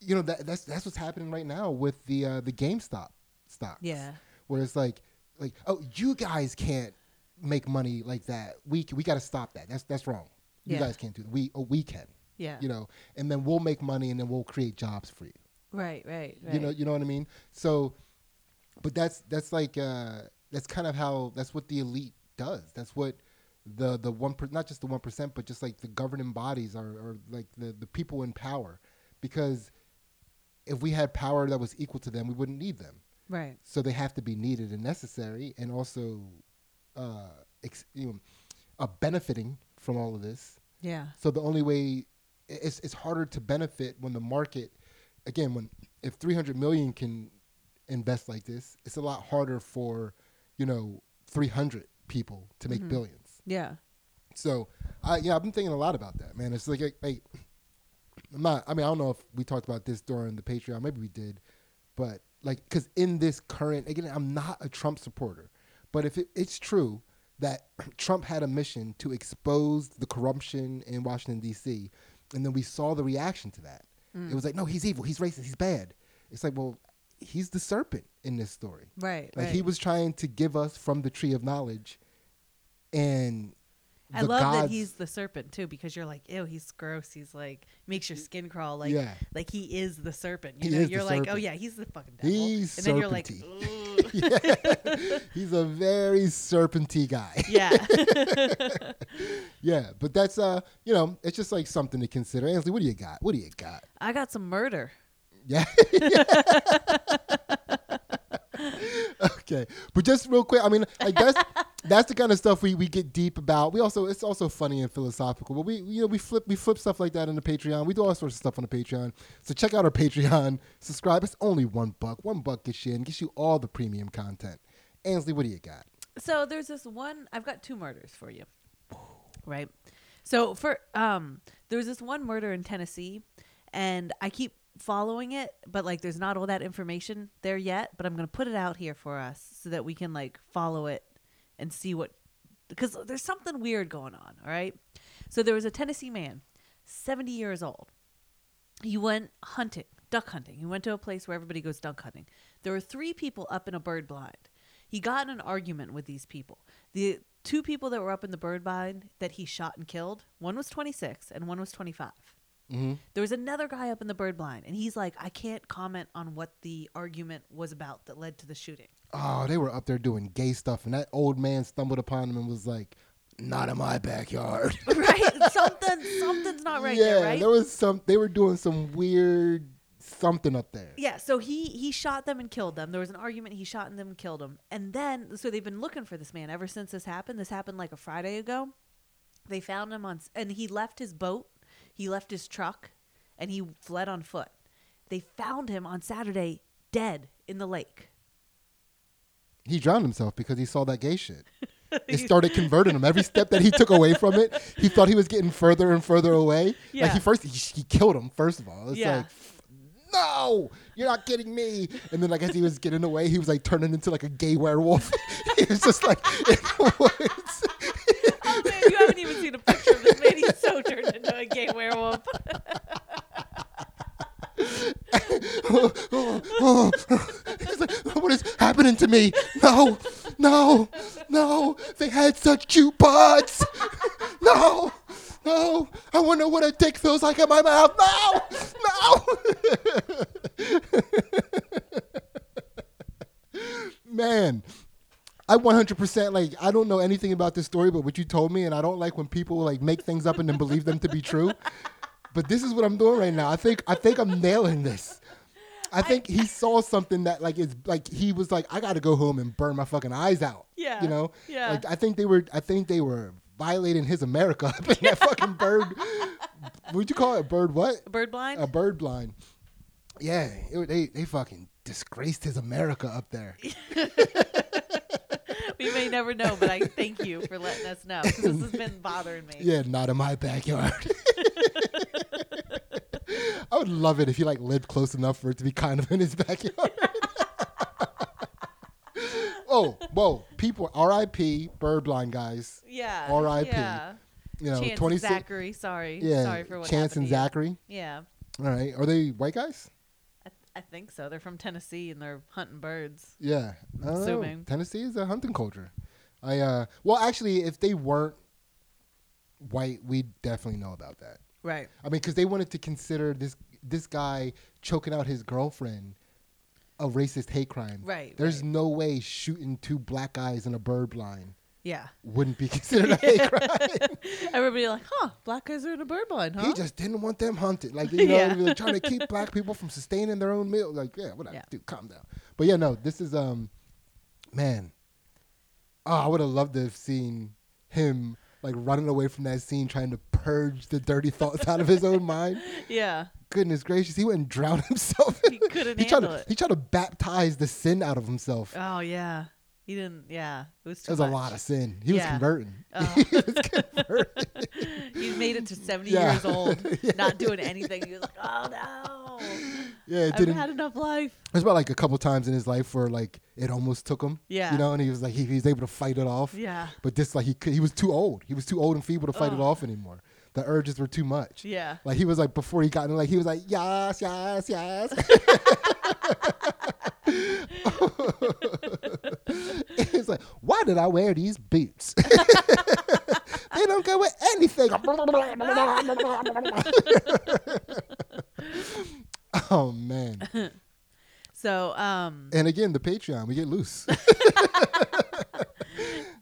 you know that that's that's what's happening right now with the uh, the GameStop stocks. yeah where it's like like oh you guys can't make money like that. We we got to stop that. That's that's wrong. You Yeah. guys can't do that. We oh we can. Yeah You know, and then we'll make money and then we'll create jobs for you. right right right You know, you know what I mean. So, but that's that's like uh, that's kind of how that's what the elite does. That's what the the one per, not just the one percent, but just like the governing bodies are, are like the the people in power, because if we had power that was equal to them, we wouldn't need them. right So they have to be needed and necessary, and also, uh, ex, you know, uh, benefiting from all of this. yeah So the only way it's it's harder to benefit when the market again when if 300 million can invest like this, it's a lot harder for, you know, 300 people to make mm-hmm. billions. yeah So, I yeah, I've been thinking a lot about that, man. It's like like I'm not I mean, I don't know if we talked about this during the Patreon, maybe we did, but like cuz in this current again, I'm not a Trump supporter, but if it, it's true that Trump had a mission to expose the corruption in Washington D.C. and then we saw the reaction to that. It mm. was like, no, he's evil, he's racist, he's bad. It's like, well, he's the serpent in this story. right Like right. he was trying to give us from the tree of knowledge, and I love that he's the serpent too, because you're like, ew, he's gross. He's like makes your skin crawl. Like, Yeah. like he is the serpent. You He know, you're like, oh yeah, he's the fucking devil. He's and then you're like, serpenty. He's a very serpenty guy. yeah, yeah, but that's uh, you know, it's just like something to consider. Ansley, what do you got? What do you got? I got some murder. Yeah. okay, but just real quick, I mean, like that's that's the kind of stuff we, we get deep about. We also it's also funny and philosophical, but we you know we flip we flip stuff like that on the Patreon. We do all sorts of stuff on the Patreon. So check out our Patreon. Subscribe. It's only one buck. One buck gets you in, gets you all the premium content. Ansley, what do you got? So there's this one. I've got two murders for you. Right. So for um, there was this one murder in Tennessee, and I keep following it, but like there's not all that information there yet. But I'm gonna put it out here for us so that we can like follow it and see what because there's something weird going on. All right. So there was a Tennessee man, 70 years old. He went hunting, duck hunting. He went to a place where everybody goes duck hunting. There were three people up in a bird blind. He got in an argument with these people. The two people that were up in the bird blind that he shot and killed, one was 26 and one was 25. Mm-hmm. There was another guy up in the bird blind, and he's like, I can't comment on what the argument was about that led to the shooting. Oh, they were up there doing gay stuff, and that old man stumbled upon them and was like, "Not in my backyard." right? Something, something's not right yeah, there, right? there was some. They were doing some weird something up there. Yeah, so he he shot them and killed them. There was an argument. He shot them and killed them, and then so they've been looking for this man ever since this happened. This happened like a Friday ago. They found him on, s- and he left his boat, he left his truck, and he fled on foot. They found him on Saturday dead in the lake. He drowned himself because he saw that gay shit. It started converting him. Every step that he took away from it, he thought he was getting further and further away. Yeah. Like he first, he, he killed him. First of all, it's Yeah. like, no, you're not kidding me. And then, like as he was getting away, he was like turning into like a gay werewolf. he was just like in the woods. Oh man, you haven't even seen a picture of this man. He's so werewolf. What is happening? to me? No, no, no. They had such cute butts. No, no. I wonder what a dick feels like in my mouth. No. I 100% like I don't know anything about this story, but what you told me, and I don't like when people like make things up and then believe them to be true. But this is what I'm doing right now. I think I think I'm nailing this. I think he saw something that like is like he was like I got to go home and burn my fucking eyes out. Yeah, you know. yeah. Like I think they were. I think they were violating his America up in that fucking bird. What'd you call it? A bird what? Bird blind. A bird blind. Yeah, it, they they fucking disgraced his America up there. we may never know, but I thank you for letting us know 'cause this has been bothering me. Yeah, not in my backyard. I would love it if he like lived close enough for it to be kind of in his backyard. oh, whoa! People, R.I.P. Bird blind guys. Yeah. R.I.P.. Yeah. You know, Chance twenty and. Zachary. Sorry. Yeah, Sorry for what Chance and. Zachary. Yeah. All right, are they white guys? I, think so. They're from Tennessee and they're hunting birds. Yeah, I don't know. Assuming. Tennessee is a hunting culture. I uh, well, actually, if they weren't white, we'd definitely know about that. Right. I mean, because they wanted to consider this this guy choking out his girlfriend a racist hate crime. Right, There's right. no way shooting two black guys in a bird blind Yeah. wouldn't be considered a hate crime. Everybody like, huh? Black guys are in a bird blind, huh? He just didn't want them hunted. Like you know, Yeah. trying to keep black people from sustaining their own meal. Like yeah, whatever. Yeah. Dude, calm down. But yeah, no, this is um, man. Oh, I would have loved to have seen him like running away from that scene, trying to purge the dirty thoughts out of his own mind. yeah. Goodness gracious, he went and drowned himself. He couldn't he tried handle to it. he tried to baptize the sin out of himself. Oh yeah. He didn't. Yeah. It was too That was a lot of sin. He was converting. Oh. he was converting. he made it to 70 Yeah. years old, Yeah. not doing anything. He was like, oh no. yeah, it I've didn't. had enough life. There's about like a couple times in his life where like it almost took him. Yeah. You know, and he was like he, he was able to fight it off. Yeah. But this like he could, he was too old. He was too old and feeble to fight it off anymore. The urges were too much. Yeah. Like he was like before he got in like he was like yes yes yes. It's like why did I wear these boots? they don't go with anything. oh man! So, um, And again, the Patreon we get loose.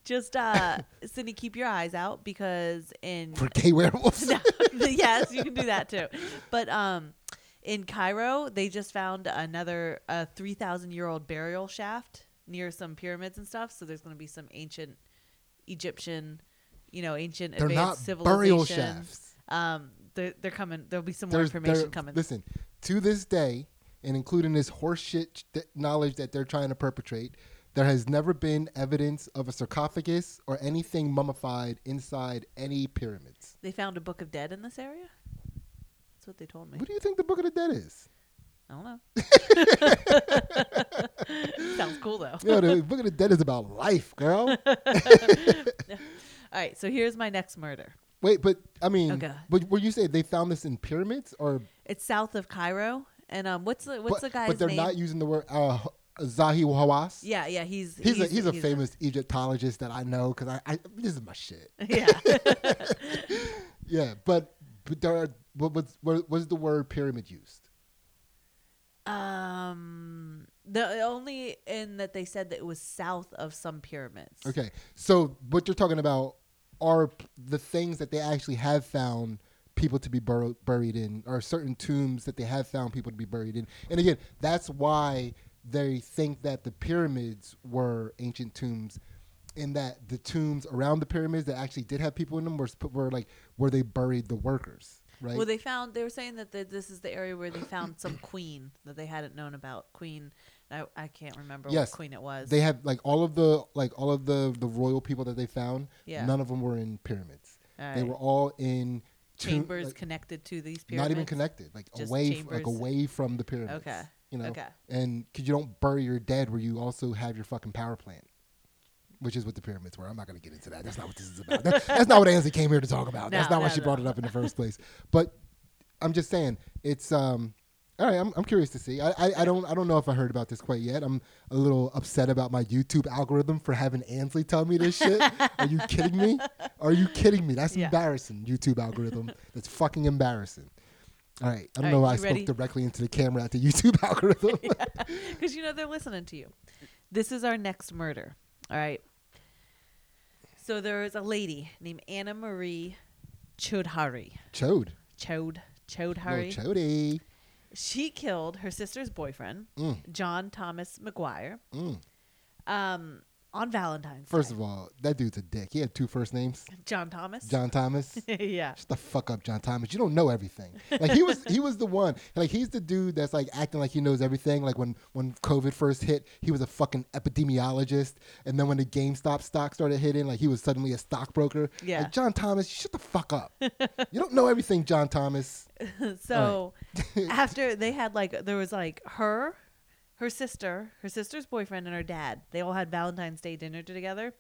just uh, Sydney, keep your eyes out because in for gay werewolves. No, yes, you can do that too. But um, in Cairo, they just found another uh, three thousand year old burial shaft near some pyramids and stuff. So there's going to be some ancient Egyptian, you know, ancient They're not advanced civilization. burial shafts. Um, they're, they're coming. There'll be some more There's- information coming. Listen, to this day, and including this horseshit th- knowledge that they're trying to perpetrate, there has never been evidence of a sarcophagus or anything mummified inside any pyramids. They found a Book of Dead in this area. What they told me. What do you think the Book of the Dead is? I don't know. Sounds cool though. Know, the Book of the Dead is about life, girl. All right, so here's my next murder. Wait, but I mean, Okay. but what you say they found this in pyramids or It's south of Cairo, and um, what's the what's but, the guy's but they're name? not using the word uh, Zahi Hawass. yeah, yeah, he's He's, a he's a famous Egyptologist that I know because I, I this is my shit. yeah, Yeah, but but there are what was what was the word pyramid used? um, the only in that they said that it was south of some pyramids. Okay, so what you're talking about are the things that they actually have found people to be bur- buried in, or certain tombs that they have found people to be buried in. And again, that's why they think that the pyramids were ancient tombs, in that the tombs around the pyramids that actually did have people in them were were like where they buried the workers, right? Well, they found they were saying that the, this is the area where they found some queen that they hadn't known about. Queen, I, I can't remember Yes, what queen it was. they had like all of the like all of the the royal people that they found. Yeah. None of them were in pyramids. All They right. were all in chambers like, connected to these pyramids. not even connected, like Just away, f- like away from the pyramids. Okay. You know, Okay. and because you don't bury your dead where you also have your fucking power plant, which is what the pyramids were. I'm not going to get into that. That's not what this is about. That- that's not what Ansley came here to talk about. That's No, not why no, she brought it up in the first place. But I'm just saying, it's um, All right, I'm, I'm curious to see. I, I, I don't I don't know if I heard about this quite yet. I'm a little upset about my YouTube algorithm for having Ansley tell me this shit. Are you kidding me? Are you kidding me? That's Yeah. embarrassing. YouTube algorithm. That's fucking embarrassing. All right, I don't All know right, why I spoke ready? directly into the camera at the YouTube algorithm. Because you know they're listening to you. This is our next murder. All right. So there is a lady named Anna Marie Chodhari. Chode. Chode. Little Chodhari. Chody. she killed her sister's boyfriend, Mm, John Thomas McGuire, mm. um, on Valentine's First Day. of all, that dude's a dick. He had two first names. John Thomas. John Thomas. yeah. Shut the fuck up, John Thomas. You don't know everything. Like he was, he was the one. Like he's the dude that's like acting like he knows everything. Like when when COVID first hit, he was a fucking epidemiologist, and then when the GameStop stock started hitting, like he was suddenly a stockbroker. Yeah. Like John Thomas, shut the fuck up. you don't know everything, John Thomas. so after they had like there was like her her sister her sister's boyfriend and her dad they all had valentine's day dinner together.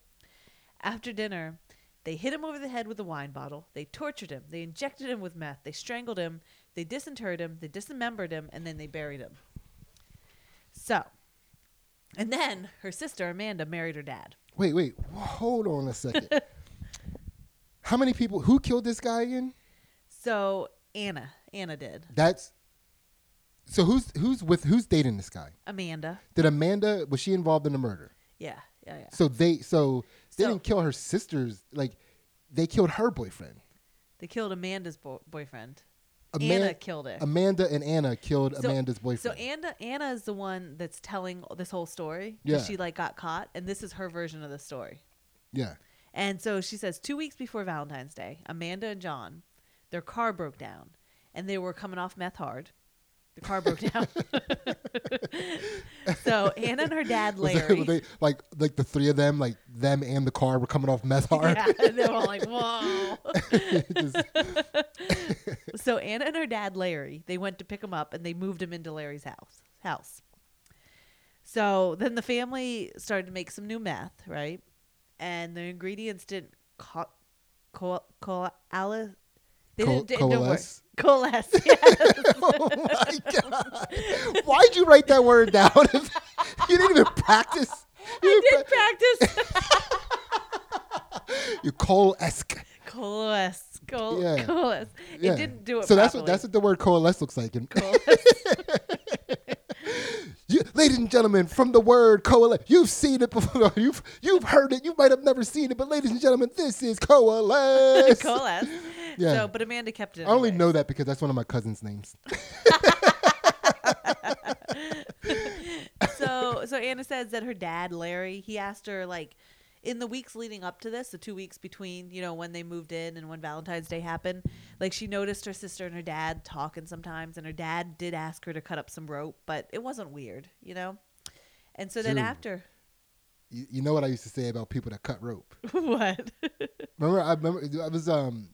After dinner they hit him over the head with a wine bottle. They tortured him. They injected him with meth. They strangled him. They disinterred him. They dismembered him and then they buried him. So and then her sister amanda married her dad. Wait, wait, hold on a second. How many people? Who killed this guy again? so anna. Anna did. That's. So who's who's with who's dating this guy? amanda Did Amanda was she involved in the murder? yeah yeah yeah So they so they So- didn't kill her sisters like they killed her boyfriend. they killed amanda's bo- boyfriend anna killed her Amanda and Anna killed So- Amanda's So boyfriend. Anna Anna is the one that's telling this whole story. 'cause Yeah. She like got caught, and this is her version of the story. yeah. And so she says two weeks before Valentine's Day, Amanda and John, their car broke down, and they were coming off meth hard. The car broke down. so Anna and her dad Larry. they like like the three of them like them and the car were coming off meth hard. yeah, and they were all like, "Whoa!" So Anna and her dad Larry, they went to pick him up and they moved him into Larry's house. House. So then the family started to make some new meth, right? And the ingredients didn't co- co- co- they Co- didn't, didn't coalesce? Coalesce. Yes. oh my god! Why'd you write that word down? you didn't even practice. You I didn't practice. you coalesce. coalesce. Co- Yeah. Coalesce. Yeah. It didn't do it. So that's what that's what the word coalesce looks like. Coalesce. you, ladies and gentlemen, from the word coalesce, you've seen it before. You've you've heard it. You might have never seen it, but ladies and gentlemen, this is coalesce. coalesce. Yeah. So, but Amanda kept it. I only know that because that's one of my cousin's names. so so Anna says that her dad Larry he asked her like in the weeks leading up to this the two weeks between you know when they moved in and when Valentine's Day happened like she noticed her sister and her dad talking sometimes and her dad did ask her to cut up some rope but it wasn't weird you know and so then Dude. after You, you know what I used to say about people that cut rope. what Remember, I remember I was um,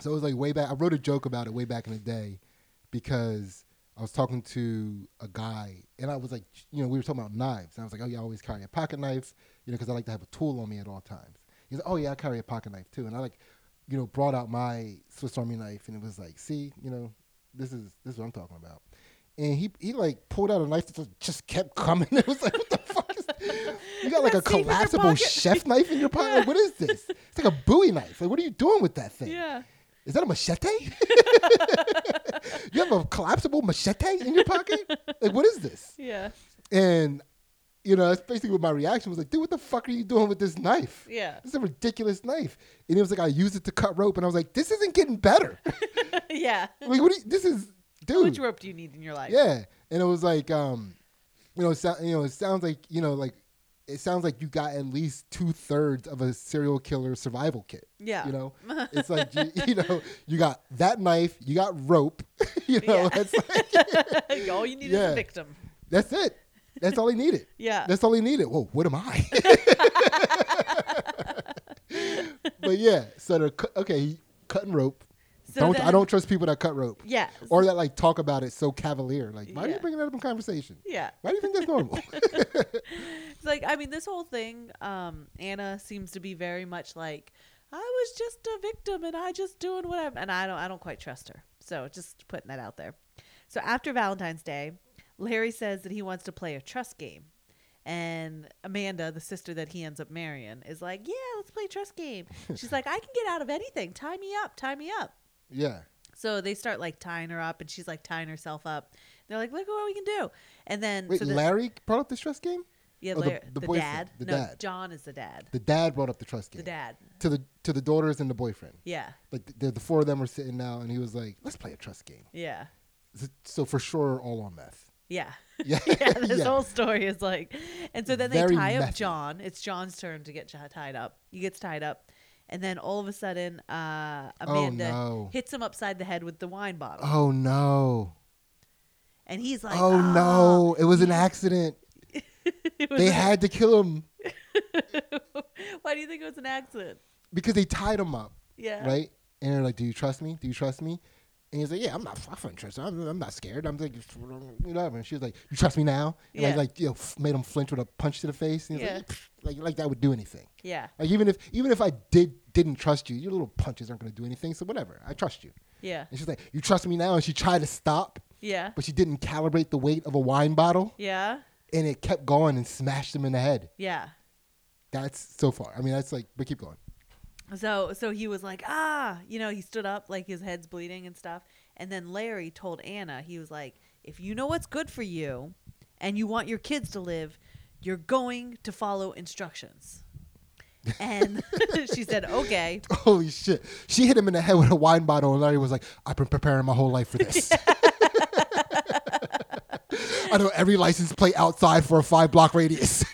so it was like way back. I wrote a joke about it way back in the day because I was talking to a guy and I was like, you know, we were talking about knives. And I was like, oh, you always carry a pocket knife, you know, because I like to have a tool on me at all times. He's like, oh yeah, I carry a pocket knife too. And I like, you know, brought out my Swiss Army knife and it was like, see, you know, this is this is what I'm talking about. And he he like pulled out a knife that just- kept coming. It was like, what the fuck is you got like a That safe in your collapsible chef knife in your pocket? Like, what is this? It's like a Bowie knife. Like, what are you doing with that thing? yeah Is that a machete? you have a collapsible machete in your pocket? Like, what is this? yeah And, you know, that's basically what my reaction was like, dude, what the fuck are you doing with this knife? yeah This is a ridiculous knife. And he was like, I used it to cut rope. And I was like, this isn't getting better. yeah like, what do you, this is, dude. which rope do you need in your life Yeah, and it was like, um, you know, it sou- you know, it sounds like, you know, like it sounds like you got at least two thirds of a serial killer survival kit. yeah You know, it's like you, you know, you got that knife, you got rope. You know, Yeah. that's like, all you need is a victim that's it. That's all he needed. yeah That's all he needed. Whoa, what am I? but yeah, so they're cu- okay. Cutting rope. So don't I don't trust people that cut rope yeah or that like talk about it so cavalier. Like, why are you bringing that up in conversation? yeah Why do you think that's normal? It's like I mean, this whole thing, um, Anna seems to be very much like I was just a victim and I just doing what I'm, and I don't, I don't quite trust her. So just putting that out there. So after Valentine's Day, Larry says that he wants to play a trust game. And Amanda, the sister that he ends up marrying, is like, Yeah, let's play a trust game. She's like, I can get out of anything. Tie me up, tie me up. Yeah. So they start like tying her up, and she's like tying herself up. They're like, "Look what we can do!" And then, Wait, so the, Larry brought up the trust game. yeah, oh, the- Larry, the the, dad, the no, dad. John is the dad, The dad brought up the trust game the dad, to the to the daughters and the boyfriend. yeah, Like the, the four of them were sitting now, and he was like, "Let's play a trust game." yeah, So- for sure, all on meth. yeah. Yeah, yeah, this yeah. whole story is like, and so then they Very tie up. John. It's John's turn to get tied up. He gets tied up, and then all of a sudden, uh, Amanda no. hits him upside the head with the wine bottle, Oh no! and he's like, oh "Ah." no! It was an accident. Was They a- had to kill him Why do you think it was an accident? because they tied him up, Yeah, right? And they're like, "Do you trust me? Do you trust me?" And he's like, "Yeah, I'm not fucking trust. I'm, I'm not scared. I'm like, whatever." And she was like, "You trust me now?" And Yeah. like, like, you know, f- made him flinch with a punch to the face. And he's Yeah. like, like, like that would do anything. Yeah, Like even if even if I did didn't trust you, your little punches aren't going to do anything. So whatever, I trust you. yeah, And she's like, "You trust me now?" And she tried to stop, yeah, but she didn't calibrate the weight of a wine bottle, yeah, and it kept going and smashed him in the head. yeah. That's so far. I mean, that's like, but keep going. So so he was like, ah, you know, he stood up like his head's bleeding and stuff. And then Larry told Anna, he was like, if you know what's good for you and you want your kids to live, you're going to follow instructions. And she said, okay. Holy shit! She hit him in the head with a wine bottle, and Larry was like, "I've been preparing my whole life for this." I know every license plate outside for a five block radius.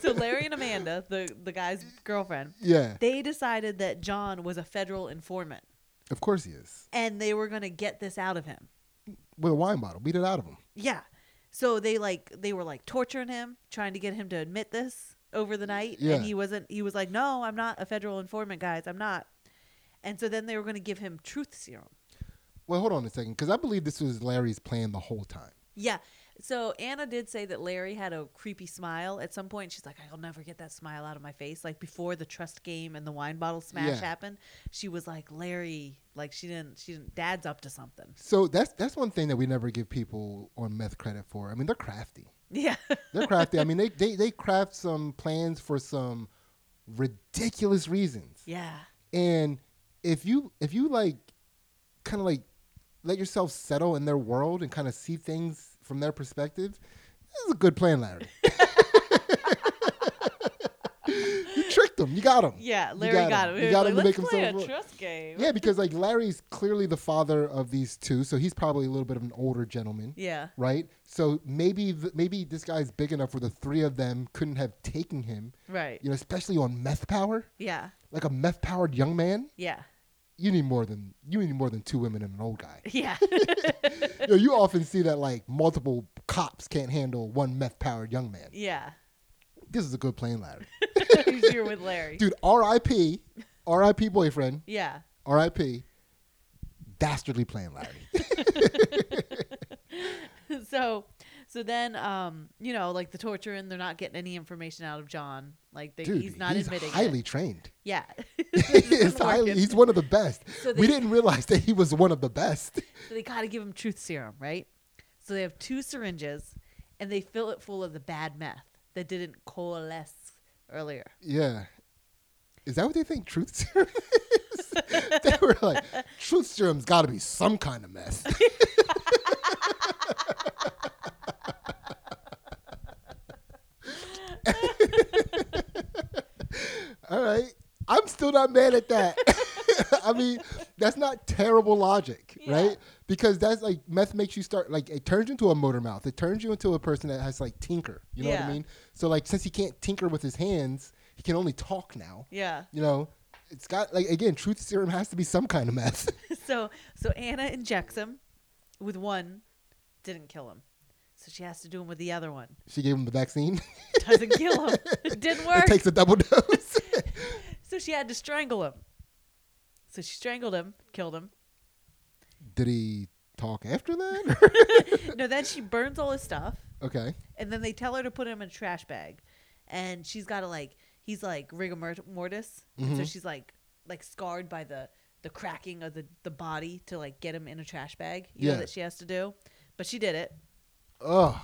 So Larry and Amanda, the, the guy's girlfriend, yeah, they decided that John was a federal informant of course he is. and they were going to get this out of him. With a wine bottle, beat it out of him. Yeah. So they like they were like torturing him, trying to get him to admit this over the night. Yeah. And he wasn't he was like, No, I'm not a federal informant, guys. I'm not. And so then they were gonna give him truth serum. Well, hold on a second, because I believe this was Larry's plan the whole time. Yeah. So Anna did say that Larry had a creepy smile at some point. She's like, I'll never get that smile out of my face. Like before the trust game and the wine bottle smash Yeah. happened, she was like, Larry, like she didn't she didn't dad's up to something. So that's that's one thing that we never give people on meth credit for. I mean, they're crafty. Yeah. They're crafty. I mean, they, they they craft some plans for some ridiculous reasons. yeah. And if you if you like kind of like let yourself settle in their world and kind of see things from their perspective, this is a good plan, Larry. you tricked them. You got him. Yeah, Larry got, him. You got like, him to make him play so a trust game. Yeah, because like Larry's clearly the father of these two, so he's probably a little bit of an older gentleman, Yeah. right? So maybe th- maybe this guy's big enough where the three of them couldn't have taken him, Right. you know, especially on meth power, Yeah. like a meth powered young man. Yeah. You need more than you need more than two women and an old guy. Yeah. you, know, you often see that like multiple cops can't handle one meth powered young man. yeah. This is a good plan, Larry. You're with Larry. Dude, R.I.P. R.I.P. boyfriend. Yeah. R.I.P. Dastardly plan, Larry. so so then um you know like the torture and they're not getting any information out of John. Like they, Dude, he's not he's admitting highly it. trained. Yeah. he's, highly, he's one of the best. So we didn't realize that he was one of the best. So they got to give him truth serum, right? So they have two syringes and they fill it full of the bad meth that didn't coalesce earlier. Yeah. Is that what they think truth serum is? they were like, truth serum's got to be some kind of mess. All right. I'm still not mad at that. I mean, that's not terrible logic, Yeah. right? Because that's like meth makes you start like it turns you into a motor mouth. It turns you into a person that has like tinker. You know what I mean? So like since he can't tinker with his hands, he can only talk now. Yeah. You know, it's got like again, truth serum has to be some kind of meth. So so Anna injects him with one, didn't kill him. So she has to do him with the other one. she gave him the vaccine. Doesn't kill him. It didn't work. it takes a double dose. So she had to strangle him. So she strangled him, killed him. Did he talk after that? No, then she burns all his stuff, okay. and then they tell her to put him in a trash bag, and she's got to like he's like rigor mort- mortis, and so mm-hmm. she's like like scarred by the the cracking of the the body to like get him in a trash bag. You Yeah. know that she has to do, but she did it. Ugh.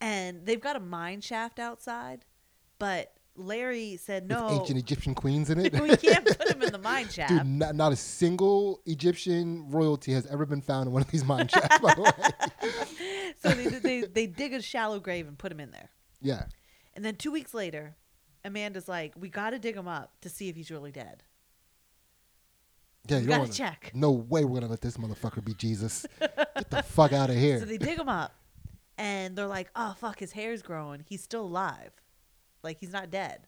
And they've got a mine shaft outside, but Larry said With no. ancient Egyptian queens in it. we can't put him in the mine shaft. Dude, not, not a single Egyptian royalty has ever been found in one of these mine shafts, by the way. so they, they they dig a shallow grave and put him in there. Yeah. And then two weeks later, Amanda's like, "We got to dig him up to see if he's really dead. Yeah, you gotta wanna, check." No way we're gonna let this motherfucker be Jesus. Get the fuck out of here. So they dig him up, and they're like, "Oh fuck, his hair's growing. He's still alive, like he's not dead."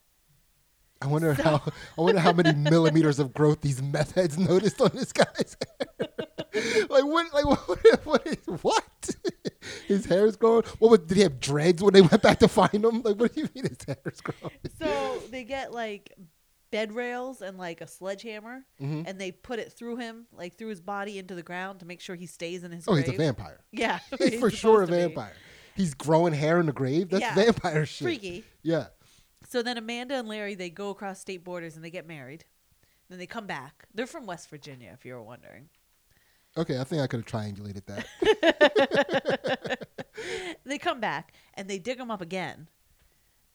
I wonder how I wonder how many millimeters of growth these meth heads noticed on this guy's hair. like what like what what, is, what? his hair is growing? What was, did he have dreads when they went back to find him? Like what do you mean his hair's growing? So they get like bed rails and like a sledgehammer, Mhm. and they put it through him, like through his body into the ground to make sure he stays in his. Oh, grave. he's a vampire. Yeah, He's for sure a vampire. He's growing hair in the grave. That's Yeah. vampire shit. Freaky. Yeah. So then Amanda and Larry they go across state borders and they get married. Then they come back. They're from West Virginia, if you were wondering. Okay, I think I could have triangulated that. they come back and they dig him up again.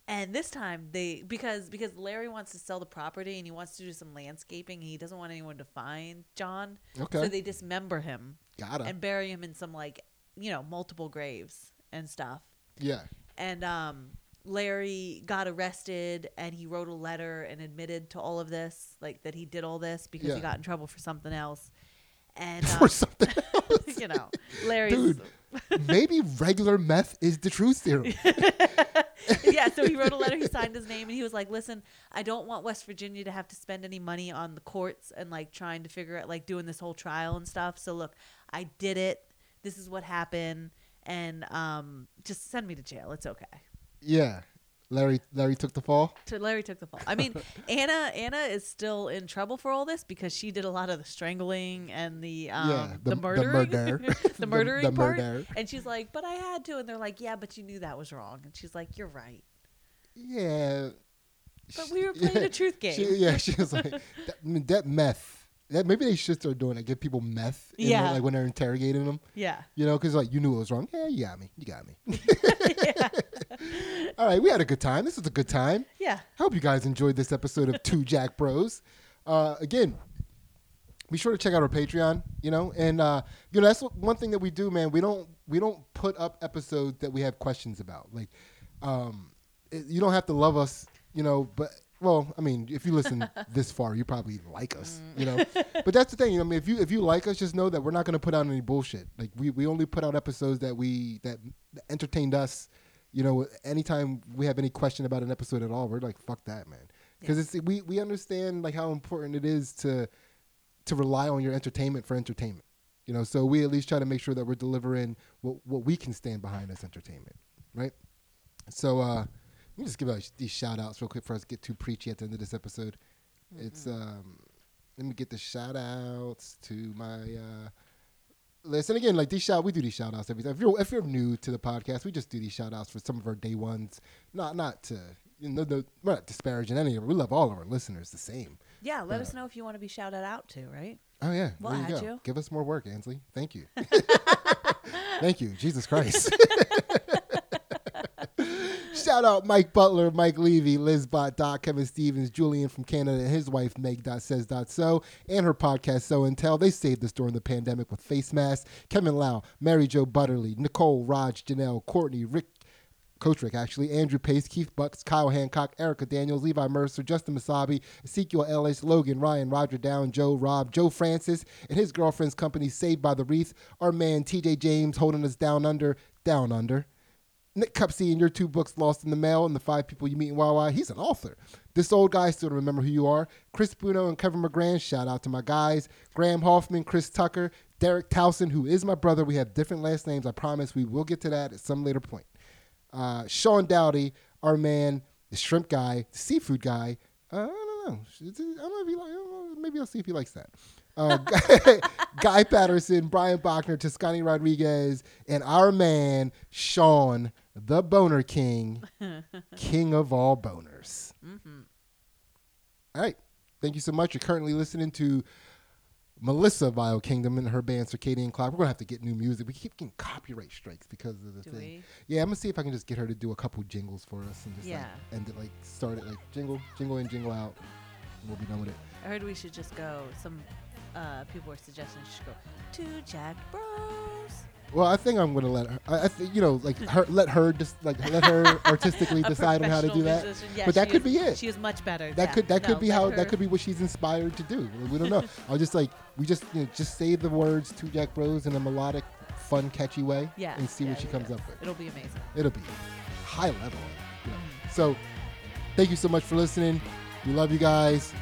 And this time they because because Larry wants to sell the property and he wants to do some landscaping and he doesn't want anyone to find John. Okay. So they dismember him Got him. and bury him in some like, you know, multiple graves and stuff. yeah. And um Larry got arrested and he wrote a letter and admitted to all of this, like that he did all this because Yeah. he got in trouble for something else. And For um, something else. you know, Larry. Dude, maybe regular meth is the truth serum. yeah, so he wrote a letter, he signed his name, and he was like, Listen, I don't want West Virginia to have to spend any money on the courts and like trying to figure out, like doing this whole trial and stuff. So look, I did it. This is what happened. And um, just send me to jail. It's okay. Yeah. Larry Larry took the fall. So Larry took the fall. I mean, Anna Anna is still in trouble for all this because she did a lot of the strangling and the um, Yeah, the, the- the murdering, murder. the The- murdering the part. murder. And she's like, "But I had to," and they're like, "Yeah, but you knew that was wrong." And she's like, "You're right." Yeah. But we were playing yeah, a truth game. She, yeah, she was like, that, that meth. Maybe they should start doing it. Give people meth. in the- like when they're interrogating them. yeah. You know, because like you knew it was wrong. Yeah, you got me. You got me. All right, we had a good time. This was a good time. Yeah. I hope you guys enjoyed this episode of Two Jack Bros. Uh, again, be sure to check out our Patreon. You know, and uh, you know that's one thing that we do, man. We don't we don't put up episodes that we have questions about. Like, um, it- you don't have to love us, you know, but. Well, I mean, if you listen this far, you probably like us, you know. But that's the thing, you know. I mean, if you if you like us, just know that we're not going to put out any bullshit. Like we, we only put out episodes that we that entertained us. You know, anytime we have any question about an episode at all, we're like, fuck that, man because it's we we understand like how important it is to to rely on your entertainment for entertainment. You know, so we at least try to make sure that we're delivering what what we can stand behind as entertainment, right? So uh let me just give out these shout outs real quick for us to get too preachy at the end of this episode. It's um let me get the shout outs to my uh list. And again, like these shout we do these shout outs every time. If you're if you're new to the podcast, we just do these shout outs for some of our day ones. Not not to you know, no, we're not disparaging any of them. We love all of our listeners the same. Yeah. Let us know if you want to be shouted out to, right? Oh yeah, We'll there you go. you. Give us more work, Ansley. Thank you. Thank you, Jesus Christ. Shout out Mike Butler, Mike Levy, Liz Bot, Doc, Kevin Stevens, Julian from Canada, and his wife Meg Says So, and her podcast So and Tell. They saved us during the pandemic with face masks. Kevin Lau, Mary Jo Butterly, Nicole, Raj, Janelle, Courtney, Rick. Coach Rick, actually, Andrew Pace, Keith Bucks, Kyle Hancock, Erica Daniels, Levi Mercer, Justin Masabi, Ezekiel Ellis, Logan, Ryan, Roger Down, Joe, Rob, Joe Francis, and his girlfriend's company, Saved by the Wreath. Our man, TJ James, holding us down under, down under. Nick Cupsey and your two books, Lost in the Mail and The Five People You Meet in Wawa. He's an author. This old guy still remember who you are. Chris Bruno and Kevin McGran, shout out to my guys. Graham Hoffman, Chris Tucker, Derek Towson, who is my brother. We have different last names. I promise we will get to that at some later point. Uh, Sean Dowdy, our man, the shrimp guy, the seafood guy. Uh, I don't know. I don't know if he like. Maybe I'll see if he likes that. Uh, Guy, Guy Patterson, Brian Bachner, Toscani Rodriguez, and our man Sean, the Boner King, King of all boners. Mm-hmm. All right. Thank you so much. You're currently listening to Melissa Vile Kingdom and her band Circadian Clock. We're gonna have to get new music. We keep getting copyright strikes because of the Do thing. we? Yeah, I'm gonna see if I can just get her to do a couple jingles for us and just Yeah. like end it like start it like jingle, jingle in, jingle out. And we'll be done with it. I heard we should just go. Some uh, people were suggesting we should go to Jack Bros. Well, I think I'm gonna let her. I, I think you know, like her, let her just like let her artistically decide on how to do that. Yeah, But that could is- be it. She is much better. That yeah. could that No, could be how her- that could be what she's inspired to do. We don't know. I'll just like we just you know, just say the words to Jack Bros in a melodic, fun, catchy way, Yeah, and see what she comes up with. It'll be amazing. It'll be high level. You know. Mm. So, thank you so much for listening. We love you guys.